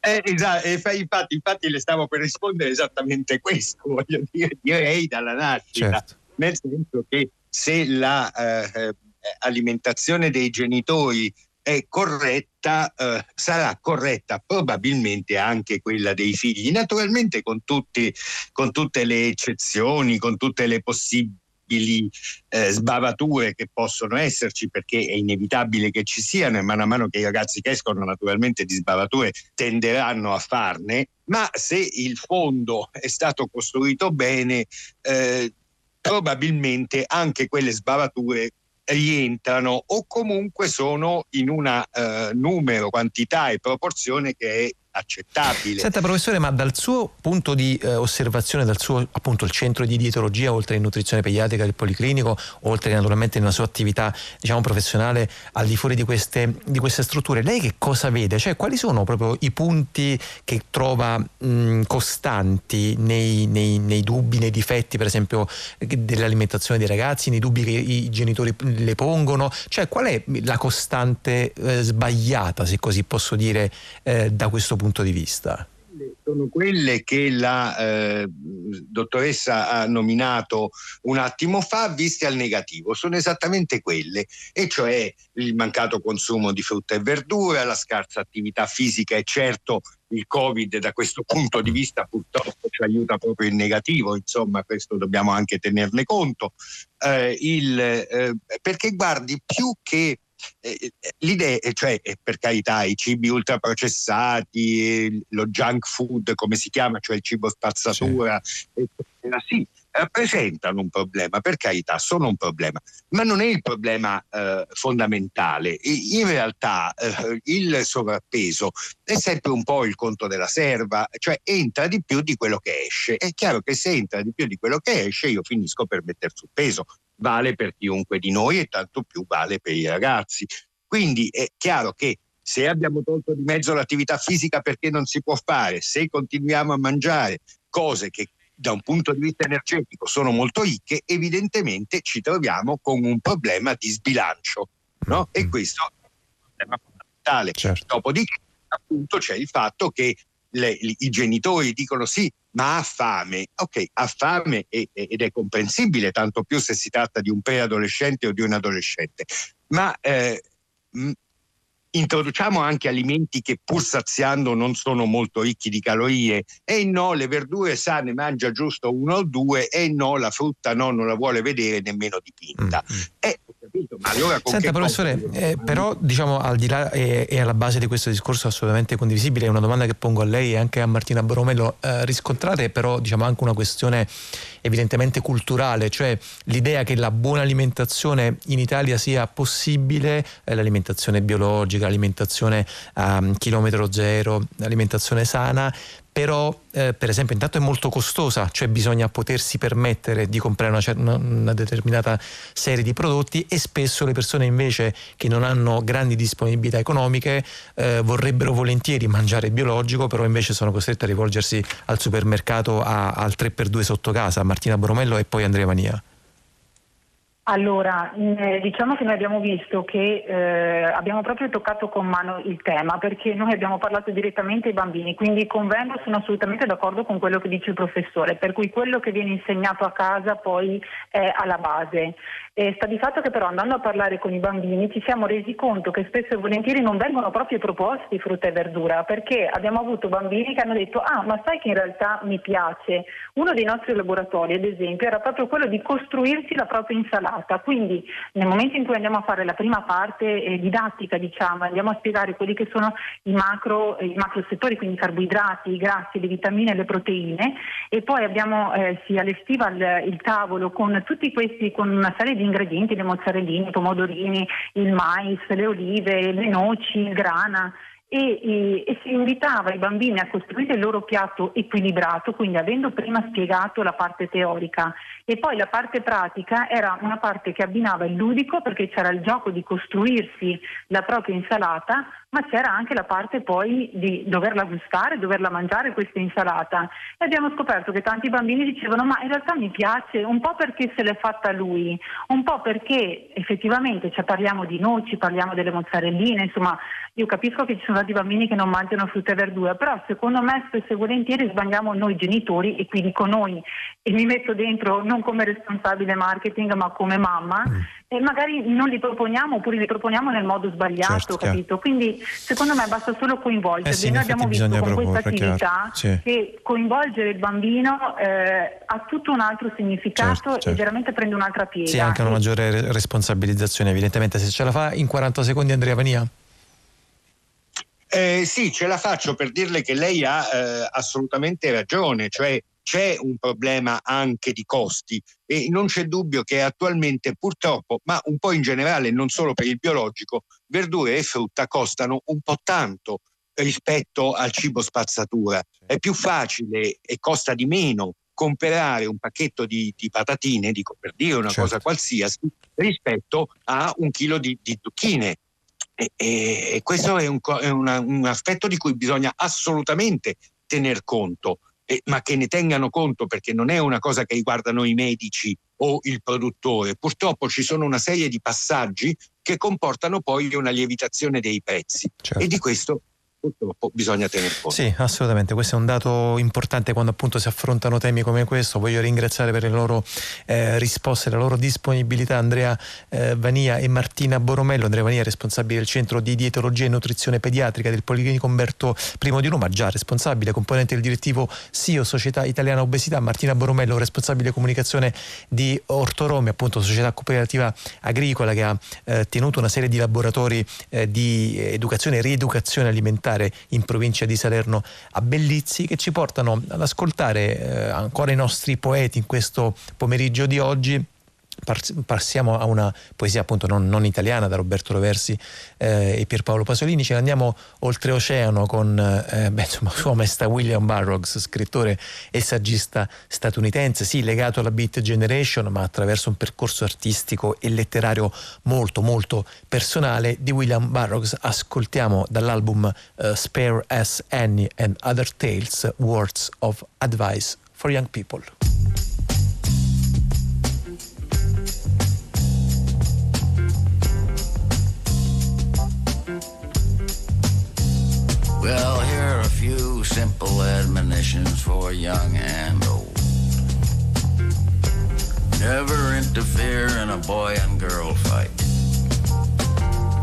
Eh, esatto, infatti, infatti, le stavo per rispondere esattamente questo, voglio dire, direi dalla nascita, certo. nel senso che se l'alimentazione la, eh, dei genitori è corretta, eh, sarà corretta probabilmente anche quella dei figli, naturalmente con, tutti, con tutte le eccezioni, con tutte le possibili eh, sbavature che possono esserci perché è inevitabile che ci siano e mano a mano che i ragazzi crescono naturalmente di sbavature tenderanno a farne, ma se il fondo è stato costruito bene eh, probabilmente anche quelle sbavature rientrano o comunque sono in una uh, numero, quantità e proporzione che è accettabile. Senta professore, ma dal suo punto di eh, osservazione, dal suo appunto il centro di dietologia, oltre in nutrizione pediatrica del Policlinico, oltre naturalmente nella sua attività diciamo professionale al di fuori di queste, di queste strutture, lei che cosa vede? Cioè quali sono proprio i punti che trova mh, costanti nei, nei, nei, dubbi, nei difetti per esempio dell'alimentazione dei ragazzi, nei dubbi che i genitori le pongono? Cioè qual è la costante eh, sbagliata, se così posso dire, eh, da questo punto punto di vista? Sono quelle che la eh, dottoressa ha nominato un attimo fa, viste al negativo. Sono esattamente quelle, e cioè il mancato consumo di frutta e verdura, la scarsa attività fisica e certo il Covid da questo punto di vista purtroppo ci aiuta proprio in negativo, insomma questo dobbiamo anche tenerne conto, eh, il, eh, perché guardi più che l'idea, cioè per carità, i cibi ultraprocessati, lo junk food come si chiama, cioè il cibo spazzatura, sì, sì rappresentano un problema, per carità, sono un problema, ma non è il problema eh, fondamentale. In realtà eh, il sovrappeso è sempre un po' il conto della serva, cioè entra di più di quello che esce. È chiaro che se entra di più di quello che esce io finisco per mettere sul peso, vale per chiunque di noi e tanto più vale per i ragazzi. Quindi è chiaro che se abbiamo tolto di mezzo l'attività fisica perché non si può fare, se continuiamo a mangiare cose che da un punto di vista energetico sono molto ricche, evidentemente ci troviamo con un problema di sbilancio. No? E questo è un problema fondamentale. Certo. Dopodiché, appunto, c'è il fatto che le, i genitori dicono sì, ma ha fame. Ok, ha fame e, ed è comprensibile, tanto più se si tratta di un preadolescente o di un adolescente. Ma eh, introduciamo anche alimenti che pur saziando non sono molto ricchi di calorie e no, le verdure sane mangia giusto uno o due e no, la frutta no, non la vuole vedere nemmeno dipinta. Mm. E, eh, ho capito, ma Allora, Senta professore, eh, però diciamo al di là e, e alla base di questo discorso assolutamente condivisibile, è una domanda che pongo a lei e anche a Martina Boromello, eh, riscontrate però diciamo anche una questione evidentemente culturale, cioè l'idea che la buona alimentazione in Italia sia possibile, eh, l'alimentazione biologica, l'alimentazione a chilometro zero, l'alimentazione sana, però eh, per esempio intanto è molto costosa, cioè bisogna potersi permettere di comprare una, una- determinata serie di prodotti e spesso le persone invece che non hanno grandi disponibilità economiche eh, vorrebbero volentieri mangiare biologico, però invece sono costrette a rivolgersi al supermercato a- al 3x2 sotto casa, Martina Boromello e poi Andrea Mania. Allora, mh, diciamo che noi abbiamo visto che eh, abbiamo proprio toccato con mano il tema perché noi abbiamo parlato direttamente ai bambini, quindi convengo, sono assolutamente d'accordo con quello che dice il professore, per cui quello che viene insegnato a casa poi è alla base. E sta di fatto che però andando a parlare con i bambini ci siamo resi conto che spesso e volentieri non vengono proprio proposti frutta e verdura perché abbiamo avuto bambini che hanno detto ah ma sai che in realtà mi piace. Uno dei nostri laboratori ad esempio era proprio quello di costruirsi la propria insalata, quindi nel momento in cui andiamo a fare la prima parte eh, didattica diciamo, andiamo a spiegare quelli che sono i macro, i macro settori, quindi i carboidrati, i grassi, le vitamine e le proteine e poi abbiamo, eh, si allestiva il, il tavolo con tutti questi, con una serie di ingredienti, le mozzarelline, i pomodorini, il mais, le olive, le noci, il grana. E, e- e si invitava i bambini a costruire il loro piatto equilibrato, quindi avendo prima spiegato la parte teorica e poi la parte pratica era una parte che abbinava il ludico perché c'era il gioco di costruirsi la propria insalata, ma c'era anche la parte poi di doverla gustare, doverla mangiare questa insalata. E abbiamo scoperto che tanti bambini dicevano ma in realtà mi piace un po' perché se l'è fatta lui, un po' perché effettivamente cioè, parliamo di noci, parliamo delle mozzarelline, insomma io capisco che ci sono tanti bambini che non mangiano frutta e verdura, però secondo me spesso e volentieri sbagliamo noi genitori e qui dico noi e mi metto dentro non come responsabile marketing ma come mamma e magari non li proponiamo oppure li proponiamo nel modo sbagliato, Certo, chiaro. capito? Quindi secondo me basta solo coinvolgerli. Eh sì, Noi abbiamo visto con questa proporre, chiaro. attività Sì. che coinvolgere il bambino eh, ha tutto un altro significato Certo, certo. e veramente prende un'altra piega. Sì, anche una maggiore re- responsabilizzazione, evidentemente se ce la fa in 40 secondi Andrea Vania. Eh, sì, ce la faccio per dirle che lei ha eh, assolutamente ragione, cioè c'è un problema anche di costi e non c'è dubbio che attualmente purtroppo, ma un po' in generale, non solo per il biologico, verdure e frutta costano un po' tanto rispetto al cibo spazzatura. È più facile e costa di meno comprare un pacchetto di, di patatine, dico per dire una Certo. cosa qualsiasi, rispetto a un chilo di, di zucchine. E, e- e questo è, un, è una- un aspetto di cui bisogna assolutamente tener conto, e- ma che ne tengano conto perché non è una cosa che riguardano i medici o il produttore. Purtroppo ci sono una serie di passaggi che comportano poi una lievitazione dei prezzi Certo. e di questo purtroppo bisogna tener conto. Sì, assolutamente, questo è un dato importante quando appunto si affrontano temi come questo. Voglio ringraziare per le loro eh, risposte, la loro disponibilità Andrea eh, Vania e Martina Boromello. Andrea Vania, responsabile del centro di dietologia e nutrizione pediatrica del Policlinico Umberto I di Roma, già responsabile, componente del direttivo SIO Società Italiana Obesità. Martina Boromello, responsabile comunicazione di Ortoromi, appunto società cooperativa agricola che ha eh, tenuto una serie di laboratori eh, di educazione e rieducazione alimentare in provincia di Salerno a Bellizzi che ci portano ad ascoltare eh, ancora i nostri poeti in questo pomeriggio di oggi. Passiamo a una poesia appunto non, non italiana da Roberto Roversi eh, e Pierpaolo Pasolini, ce ne andiamo oltreoceano con eh, Sua Maestà William Burroughs, scrittore e saggista statunitense, sì legato alla Beat Generation ma attraverso un percorso artistico e letterario molto molto personale di William Burroughs. Ascoltiamo dall'album eh, Spare as Annie and Other Tales Words of Advice for Young People. Well, here are a few simple admonitions for young and old. Never interfere in a boy and girl fight.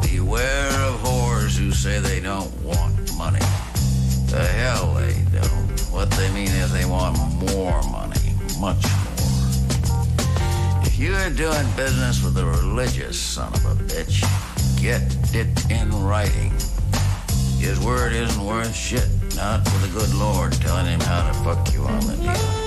Beware of whores who say they don't want money. The hell they don't. What they mean is they want more money, much more. If you you're doing business with a religious son of a bitch, get it in writing. His word isn't worth shit, not with the good Lord telling him how to fuck you on the deal.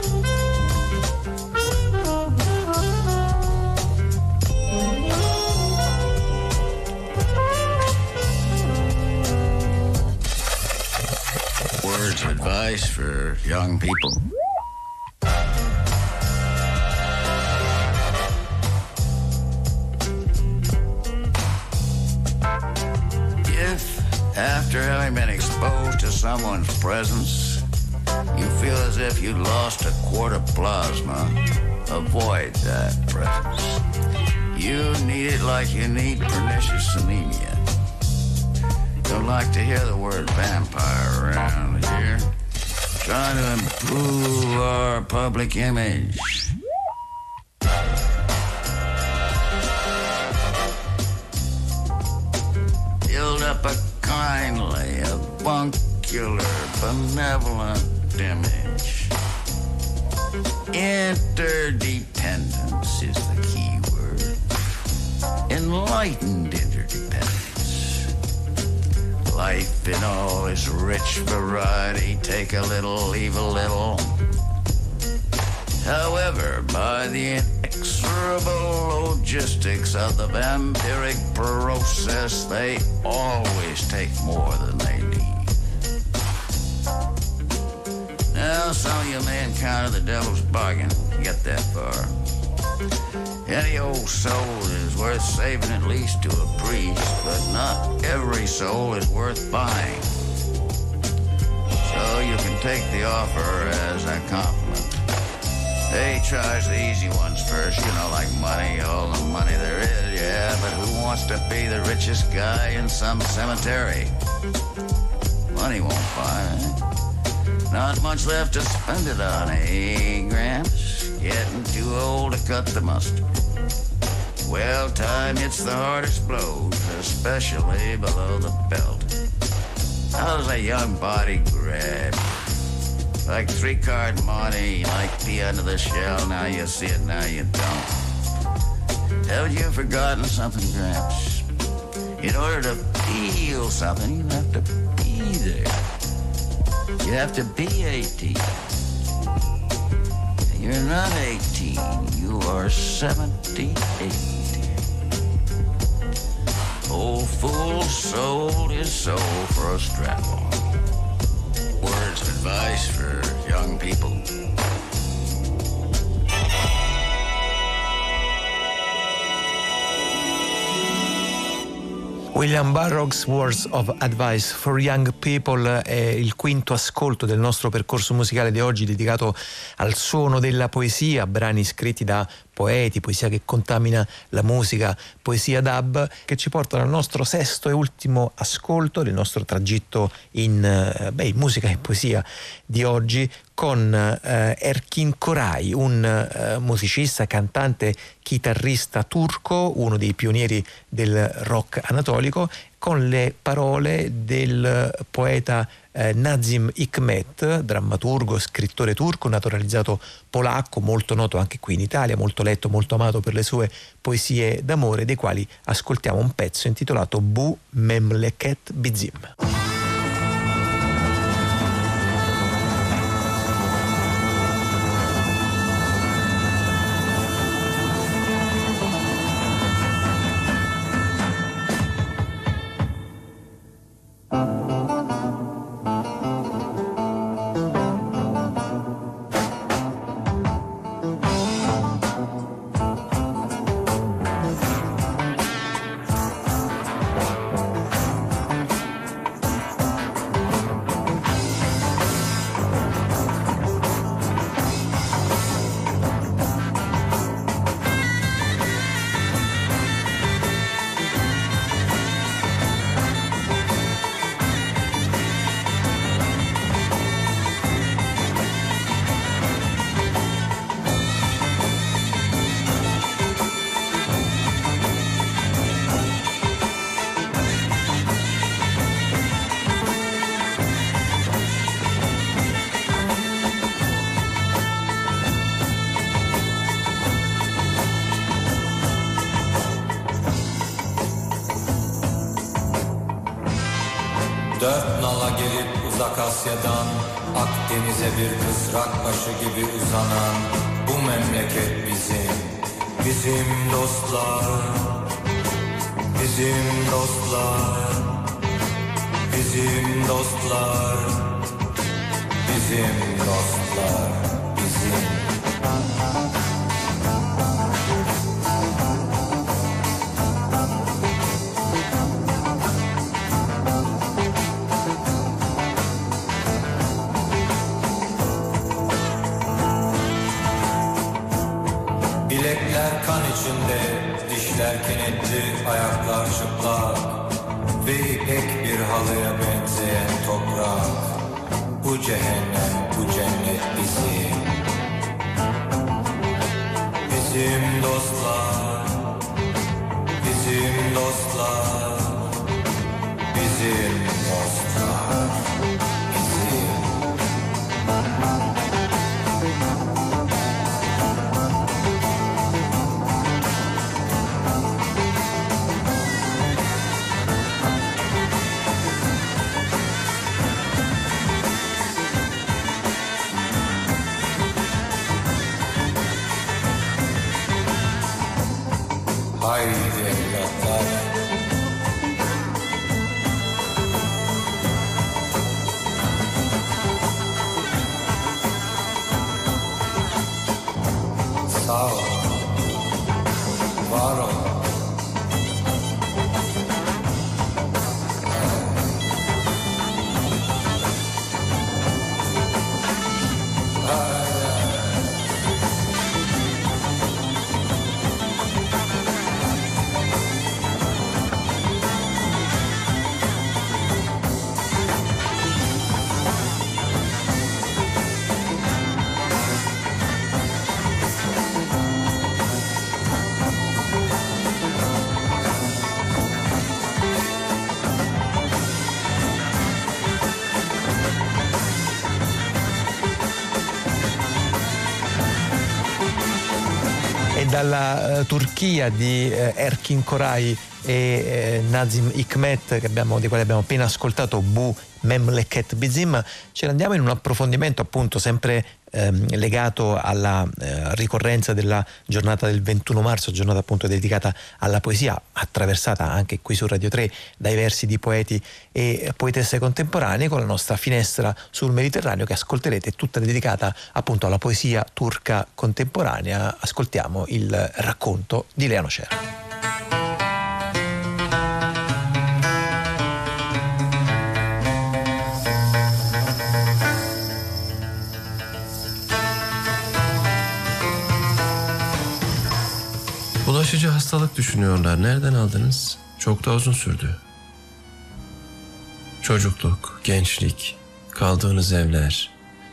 Words of advice for young people. After having been exposed to someone's presence, you feel as if you lost a quart of plasma, avoid that presence. You need it like you need pernicious anemia. Don't like to hear the word vampire around here. Trying to improve our public image. Build up a kindly, avuncular, benevolent image. Interdependence is the key word. Enlightened interdependence. Life in all its rich variety, take a little, leave a little. However, by the inexorable logistics of the vampiric process, they always take more than they need. Now, some of you may encounter the devil's bargain. Get that far. Any old soul is worth saving at least to a priest, but not every soul is worth buying. So you can take the offer as a compliment. They charge the easy ones first, you know, like money, all the money there is, yeah, but who wants to be the richest guy in some cemetery? Money won't buy, eh? Not much left to spend it on, eh, Gramps? Getting too old to cut the mustard. Well, time hits the hardest blows, especially below the belt. How's a young body grab? Like three card money, like pea under the shell. Now you see it, now you don't. Haven't you forgotten something, Gramps? In order to feel something, you have to be there. You have to be 18. You're not 18, you are 78. Old fool sold his soul for a strap on. Advice for young people. William Burroughs Words of Advice for Young People è il quinto ascolto del nostro percorso musicale di oggi dedicato al suono della poesia, brani scritti da poeti, poesia che contamina la musica, poesia dub, che ci portano al nostro sesto e ultimo ascolto del nostro tragitto in, eh, beh, in musica e poesia di oggi con eh, Erkin Koray, un eh, musicista, cantante, chitarrista turco, uno dei pionieri del rock anatolico, con le parole del poeta eh, Nazim Hikmet, drammaturgo, scrittore turco, naturalizzato polacco, molto noto anche qui in Italia, molto letto, molto amato per le sue poesie d'amore, dei quali ascoltiamo un pezzo intitolato Bu Memleket Bizim. Bizim dostlar Bizim. Bilekler kan içinde, dişler kenetli, ayaklar çıplak. Ve ipek bir halıya benzeyen toprak Bu cehennem, bu cennet bizim. Bizim dostlar, bizim dostlar dalla eh, Turchia di eh, Erkin Koray e eh, Nazim Hikmet, abbiamo- di quale abbiamo appena ascoltato Bu Memleket Bizim, ce ne andiamo in un approfondimento appunto sempre ehm, legato alla eh, ricorrenza della giornata del 21 marzo, giornata appunto dedicata alla poesia, attraversata anche qui su Radio 3 dai versi di poeti e poetesse contemporanee, con la nostra finestra sul Mediterraneo che ascolterete, tutta dedicata appunto alla poesia turca contemporanea. Ascoltiamo il racconto di Leano Cera. Bulaşıcı hastalık düşünüyorlar. Nereden aldınız? Çok da uzun sürdü. Çocukluk, gençlik, kaldığınız evler,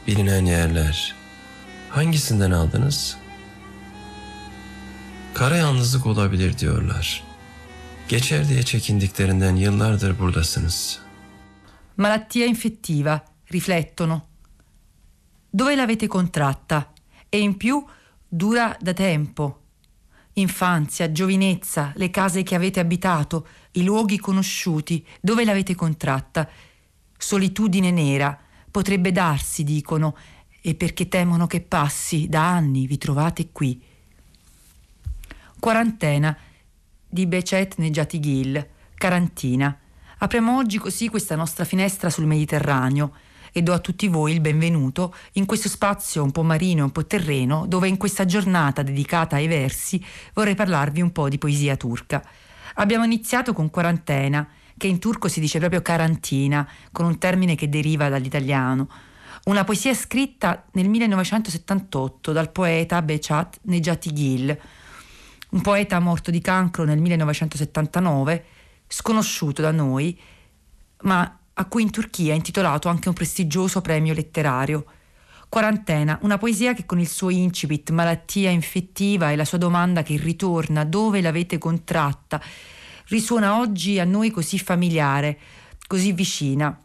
bilinen yerler. Hangisinden aldınız? Kara yalnızlık olabilir diyorlar. Geçer diye çekindiklerinden yıllardır buradasınız. Malattia infettiva, riflettono. Dove l'avete contratta? E in più dura da tempo. Infanzia, giovinezza, le case che avete abitato, i luoghi conosciuti, dove l'avete contratta? Solitudine nera, potrebbe darsi, dicono, e perché temono che passi, da anni vi trovate qui. Quarantena di Becet Nejatigil, Carantina. Apriamo oggi così questa nostra finestra sul Mediterraneo e do a tutti voi il benvenuto in questo spazio un po' marino e un po' terreno dove in questa giornata dedicata ai versi vorrei parlarvi un po' di poesia turca. Abbiamo iniziato con quarantena, che in turco si dice proprio carantina, con un termine che deriva dall'italiano. Una poesia scritta nel 1978 dal poeta Bechat Nejatigil, un poeta morto di cancro nel 1979, sconosciuto da noi, ma a cui in Turchia è intitolato anche un prestigioso premio letterario. Quarantena, una poesia che con il suo incipit, malattia infettiva e la sua domanda che ritorna, dove l'avete contratta, risuona oggi a noi così familiare, così vicina.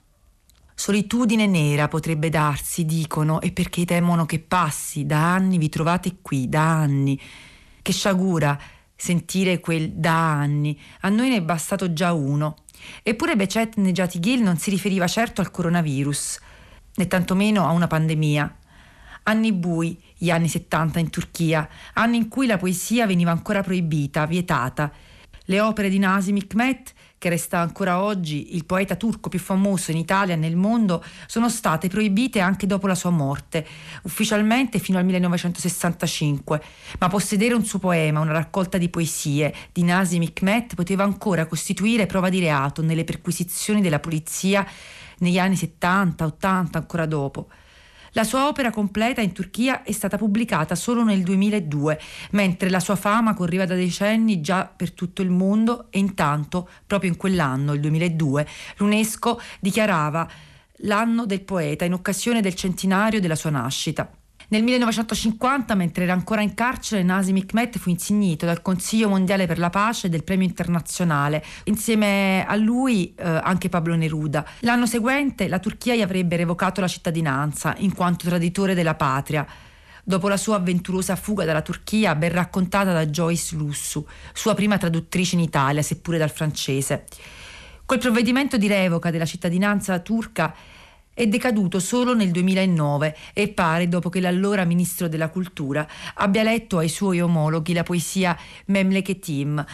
Solitudine nera potrebbe darsi, dicono, e perché temono che passi, da anni vi trovate qui, da anni. Che sciagura sentire quel da anni, a noi ne è bastato già uno. Eppure Becet Nejati non si riferiva certo al coronavirus, né tantomeno a una pandemia. Anni bui, gli anni 70 in Turchia, anni in cui la poesia veniva ancora proibita, vietata. Le opere di Nazim Hikmet che resta ancora oggi il poeta turco più famoso in Italia e nel mondo, sono state proibite anche dopo la sua morte, ufficialmente fino al 1965. Ma possedere un suo poema, una raccolta di poesie di Nazim Hikmet poteva ancora costituire prova di reato nelle perquisizioni della polizia negli anni 70, 80, ancora dopo. La sua opera completa in Turchia è stata pubblicata solo nel 2002, mentre la sua fama correva da decenni già per tutto il mondo e intanto, proprio in quell'anno, il 2002, l'UNESCO dichiarava l'anno del poeta in occasione del centenario della sua nascita. Nel 1950, mentre era ancora in carcere, Nazim Hikmet fu insignito dal Consiglio Mondiale per la Pace del premio internazionale. Insieme a lui eh, anche Pablo Neruda. L'anno seguente la Turchia gli avrebbe revocato la cittadinanza in quanto traditore della patria. Dopo la sua avventurosa fuga dalla Turchia, ben raccontata da Joyce Lussu, sua prima traduttrice in Italia, seppure dal francese. Quel provvedimento di revoca della cittadinanza turca è decaduto solo nel 2009 e pare dopo che l'allora ministro della cultura abbia letto ai suoi omologhi la poesia Memleketim,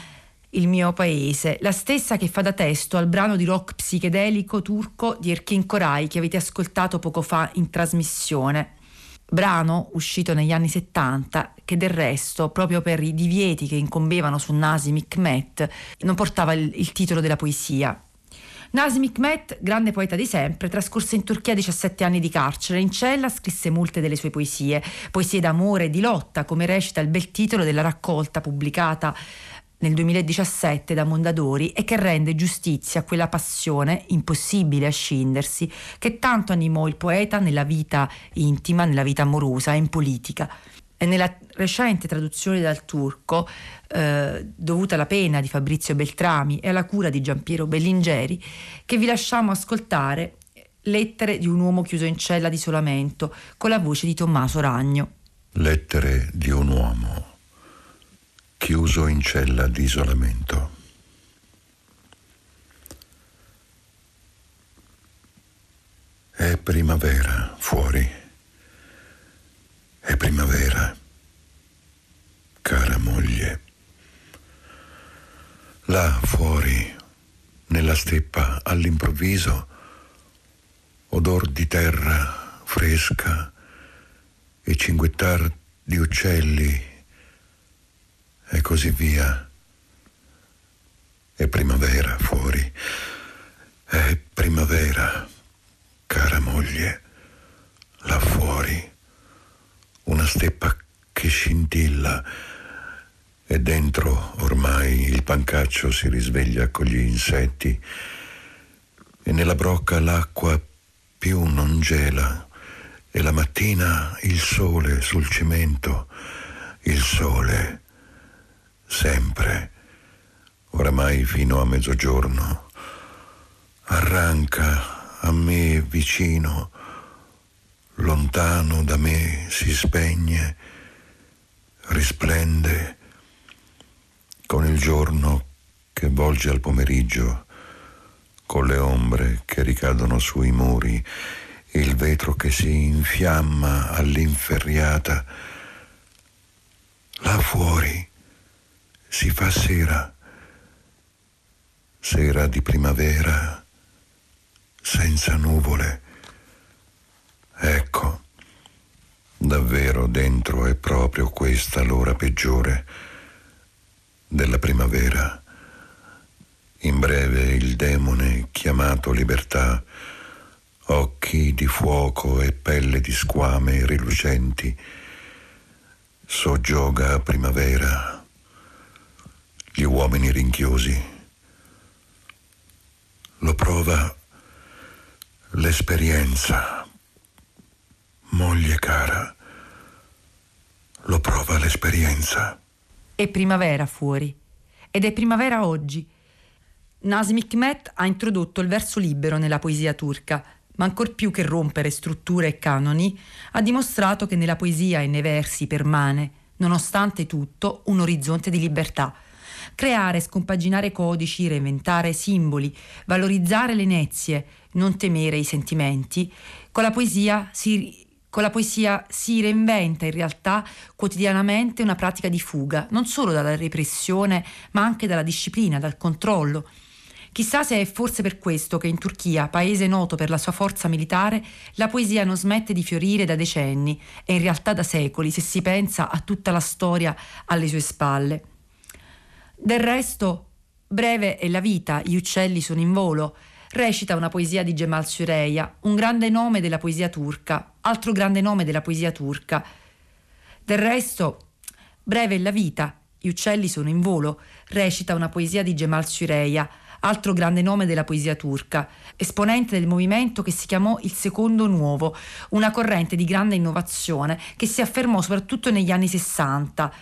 il mio paese, la stessa che fa da testo al brano di rock psichedelico turco di Erkin Koray che avete ascoltato poco fa in trasmissione. Brano uscito negli anni 70 che del resto, proprio per i divieti che incombevano su Nazim Hikmet, non portava il, il titolo della poesia, Nazim Hikmet, grande poeta di sempre, trascorse in Turchia 17 anni di carcere. In cella scrisse molte delle sue poesie, poesie d'amore e di lotta, come recita il bel titolo della raccolta pubblicata nel 2017 da Mondadori e che rende giustizia a quella passione impossibile a scindersi che tanto animò il poeta nella vita intima, nella vita amorosa e in politica. Nella recente traduzione dal turco, eh, dovuta alla pena di Fabrizio Beltrami e alla cura di Giampiero Bellingeri, che vi lasciamo ascoltare Lettere di un uomo chiuso in cella di isolamento con la voce di Tommaso Ragno. Lettere di un uomo chiuso in cella di isolamento. È primavera fuori. È primavera, cara moglie. Là fuori, nella steppa, all'improvviso, odor di terra fresca e cinguettar di uccelli e così via. È primavera fuori, è primavera, cara moglie, là fuori una steppa che scintilla e dentro ormai il pancaccio si risveglia con gli insetti e nella brocca l'acqua più non gela e la mattina il sole sul cemento, il sole sempre, oramai fino a mezzogiorno, arranca a me vicino lontano da me si spegne, risplende con il giorno che volge al pomeriggio, con le ombre che ricadono sui muri, il vetro che si infiamma all'inferriata. Là fuori si fa sera, sera di primavera, senza nuvole Ecco, davvero dentro è proprio questa l'ora peggiore della primavera. In breve il demone chiamato libertà, occhi di fuoco e pelle di squame rilucenti, soggioga a primavera gli uomini rinchiusi. Lo prova l'esperienza Moglie cara, lo prova l'esperienza. È primavera fuori. Ed è primavera oggi. Nazim Hikmet ha introdotto il verso libero nella poesia turca, ma ancor più che rompere strutture e canoni, ha dimostrato che nella poesia e nei versi permane, nonostante tutto un orizzonte di libertà. Creare, scompaginare codici, reinventare simboli, valorizzare le nezie, non temere i sentimenti, con la poesia si con la poesia si reinventa in realtà quotidianamente una pratica di fuga, non solo dalla repressione, ma anche dalla disciplina, dal controllo. Chissà se è forse per questo che in Turchia, paese noto per la sua forza militare, la poesia non smette di fiorire da decenni e in realtà da secoli, se si pensa a tutta la storia alle sue spalle. Del resto, breve è la vita, gli uccelli sono in volo, recita una poesia di Cemal Süreya, un grande nome della poesia turca, altro grande nome della poesia turca. Del resto, breve è la vita, gli uccelli sono in volo, recita una poesia di Cemal Süreya, altro grande nome della poesia turca, esponente del movimento che si chiamò il Secondo Nuovo, una corrente di grande innovazione che si affermò soprattutto negli anni Sessanta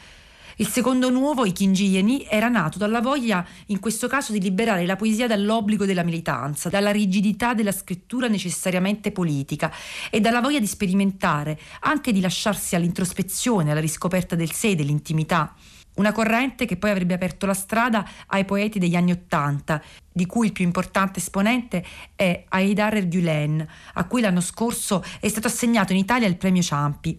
il secondo nuovo, i Kinji era nato dalla voglia, in questo caso, di liberare la poesia dall'obbligo della militanza, dalla rigidità della scrittura necessariamente politica e dalla voglia di sperimentare, anche di lasciarsi all'introspezione, alla riscoperta del sé, dell'intimità. Una corrente che poi avrebbe aperto la strada ai poeti degli anni Ottanta, di cui il più importante esponente è Haidar Ergulen, a cui l'anno scorso è stato assegnato in Italia il premio Ciampi.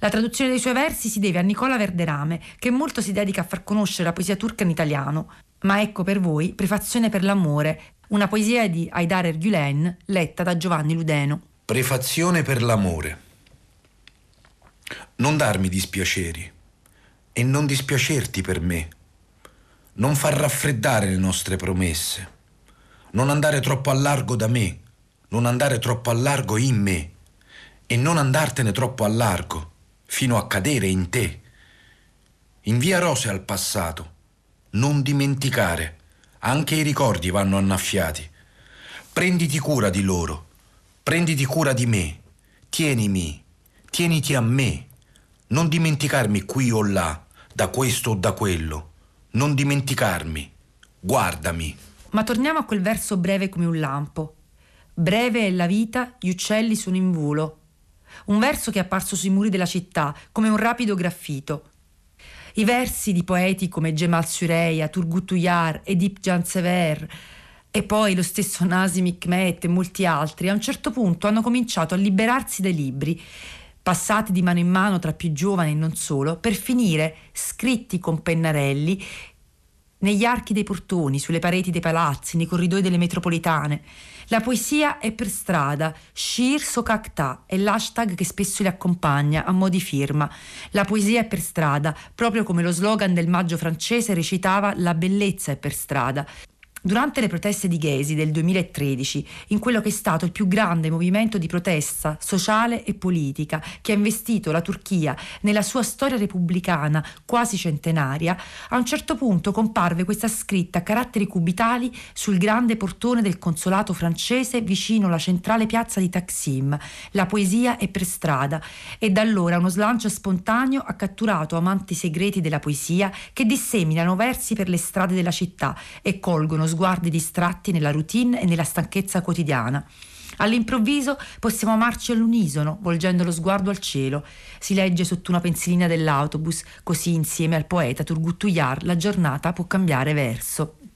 La traduzione dei suoi versi si deve a Nicola Verderame, che molto si dedica a far conoscere la poesia turca in italiano. Ma ecco per voi Prefazione per l'amore, una poesia di Haidar Ergulen letta da Giovanni Ludeno. Prefazione per l'amore. Non darmi dispiaceri e non dispiacerti per me. Non far raffreddare le nostre promesse. Non andare troppo a largo da me, non andare troppo a largo in me e non andartene troppo a largo fino a cadere in te. Invia rose al passato, non dimenticare, anche i ricordi vanno annaffiati. Prenditi cura di loro, prenditi cura di me, tienimi, tieniti a me, non dimenticarmi qui o là, da questo o da quello, non dimenticarmi, guardami. Ma torniamo a quel verso breve come un lampo. Breve è la vita, gli uccelli sono in volo, un verso che è apparso sui muri della città come un rapido graffito. I versi di poeti come Cemal Süreya, Turgut Uyar, Edip Cansever e poi lo stesso Nasim Hikmet e molti altri a un certo punto hanno cominciato a liberarsi dai libri passati di mano in mano tra più giovani e non solo, per finire scritti con pennarelli negli archi dei portoni, sulle pareti dei palazzi, nei corridoi delle metropolitane. La poesia è per strada, Shir Sokakta è l'hashtag che spesso li accompagna a mo' di firma. La poesia è per strada, proprio come lo slogan del maggio francese recitava La bellezza è per strada. Durante le proteste di Ghesi del 2013, in quello che è stato il più grande movimento di protesta sociale e politica che ha investito la Turchia nella sua storia repubblicana quasi centenaria, a un certo punto comparve questa scritta a caratteri cubitali sul grande portone del consolato francese vicino alla centrale piazza di Taksim. La poesia è per strada e da allora uno slancio spontaneo ha catturato amanti segreti della poesia che disseminano versi per le strade della città e colgono sguardi distratti nella routine e nella stanchezza quotidiana. All'improvviso possiamo amarci all'unisono, volgendo lo sguardo al cielo. Si legge sotto una pensilina dell'autobus, così insieme al poeta Turgut Uyar la giornata può cambiare verso.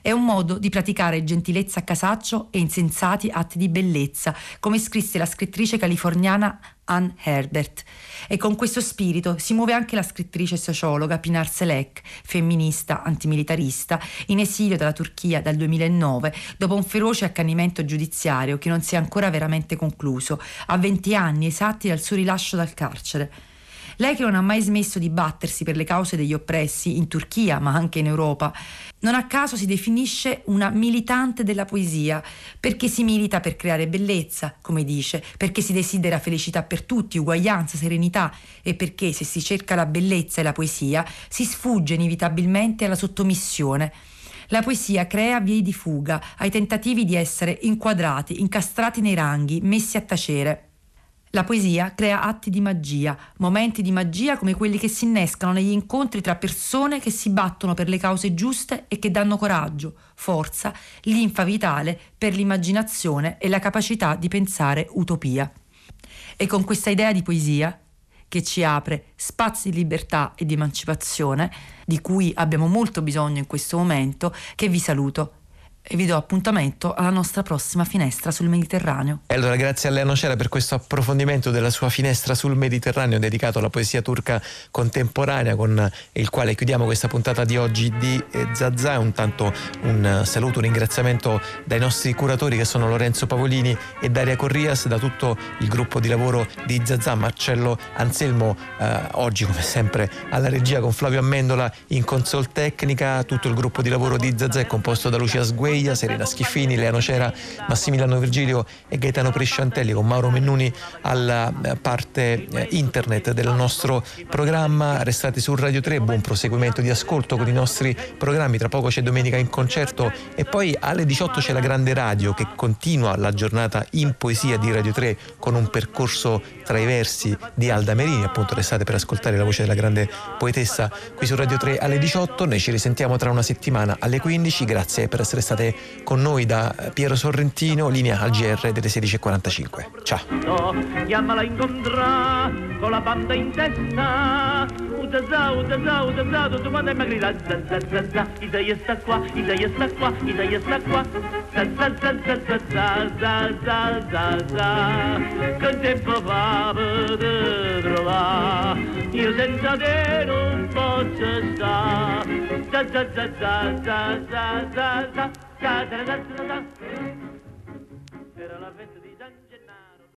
È un modo di praticare gentilezza a casaccio e insensati atti di bellezza, come scrisse la scrittrice californiana Ann Herbert. E con questo spirito si muove anche la scrittrice sociologa Pinar Selek, femminista antimilitarista, in esilio dalla Turchia dal 2009, dopo un feroce accanimento giudiziario che non si è ancora veramente concluso, a 20 anni esatti dal suo rilascio dal carcere. Lei che non ha mai smesso di battersi per le cause degli oppressi in Turchia, ma anche in Europa, non a caso si definisce una militante della poesia, perché si milita per creare bellezza, come dice, perché si desidera felicità per tutti, uguaglianza, serenità e perché se si cerca la bellezza e la poesia si sfugge inevitabilmente alla sottomissione. La poesia crea vie di fuga ai tentativi di essere inquadrati, incastrati nei ranghi, messi a tacere. La poesia crea atti di magia, momenti di magia come quelli che si innescano negli incontri tra persone che si battono per le cause giuste e che danno coraggio, forza, linfa vitale per l'immaginazione e la capacità di pensare utopia. E con questa idea di poesia che ci apre spazi di libertà e di emancipazione, di cui abbiamo molto bisogno in questo momento, che vi saluto e vi do appuntamento alla nostra prossima finestra sul Mediterraneo. E allora grazie a Lea Nocera per questo approfondimento della sua finestra sul Mediterraneo dedicato alla poesia turca contemporanea con il quale chiudiamo questa puntata di oggi di eh, Zazà. Un tanto un saluto, un ringraziamento dai nostri curatori che sono Lorenzo Pavolini e Daria Corrias, da tutto il gruppo di lavoro di Zazà, Marcello Anselmo, eh, oggi come sempre alla regia con Flavio Ammendola in console tecnica, tutto il gruppo di lavoro di Zazà è composto da Lucia Sguei Veglia, Serena Schiffini, Leano Cera, Massimiliano Virgilio e Gaetano Presciantelli con Mauro Mennuni alla eh, parte eh, internet del nostro programma. Restate su Radio 3, buon proseguimento di ascolto con i nostri programmi. Tra poco c'è Domenica in concerto e poi alle 18 c'è la Grande Radio che continua la giornata in poesia di Radio 3 con un percorso tra i versi di Alda Merini. Appunto restate per ascoltare la voce della grande poetessa qui su Radio 3 alle 18. Noi ci risentiamo tra una settimana alle 15. Grazie per essere state con noi da Piero Sorrentino, linea al GR delle 16.45. Ciao. Con la banda in testa. Utazà, utazà, utazà, tu domanda e mi grida za za za za. Isaia sta qua, Isaia sta qua, Isaia sta qua. Za za za za za za za za za za. Che tempo fa per trovare? Io senza te non posso stare. Za za za za za za za za. Era la festa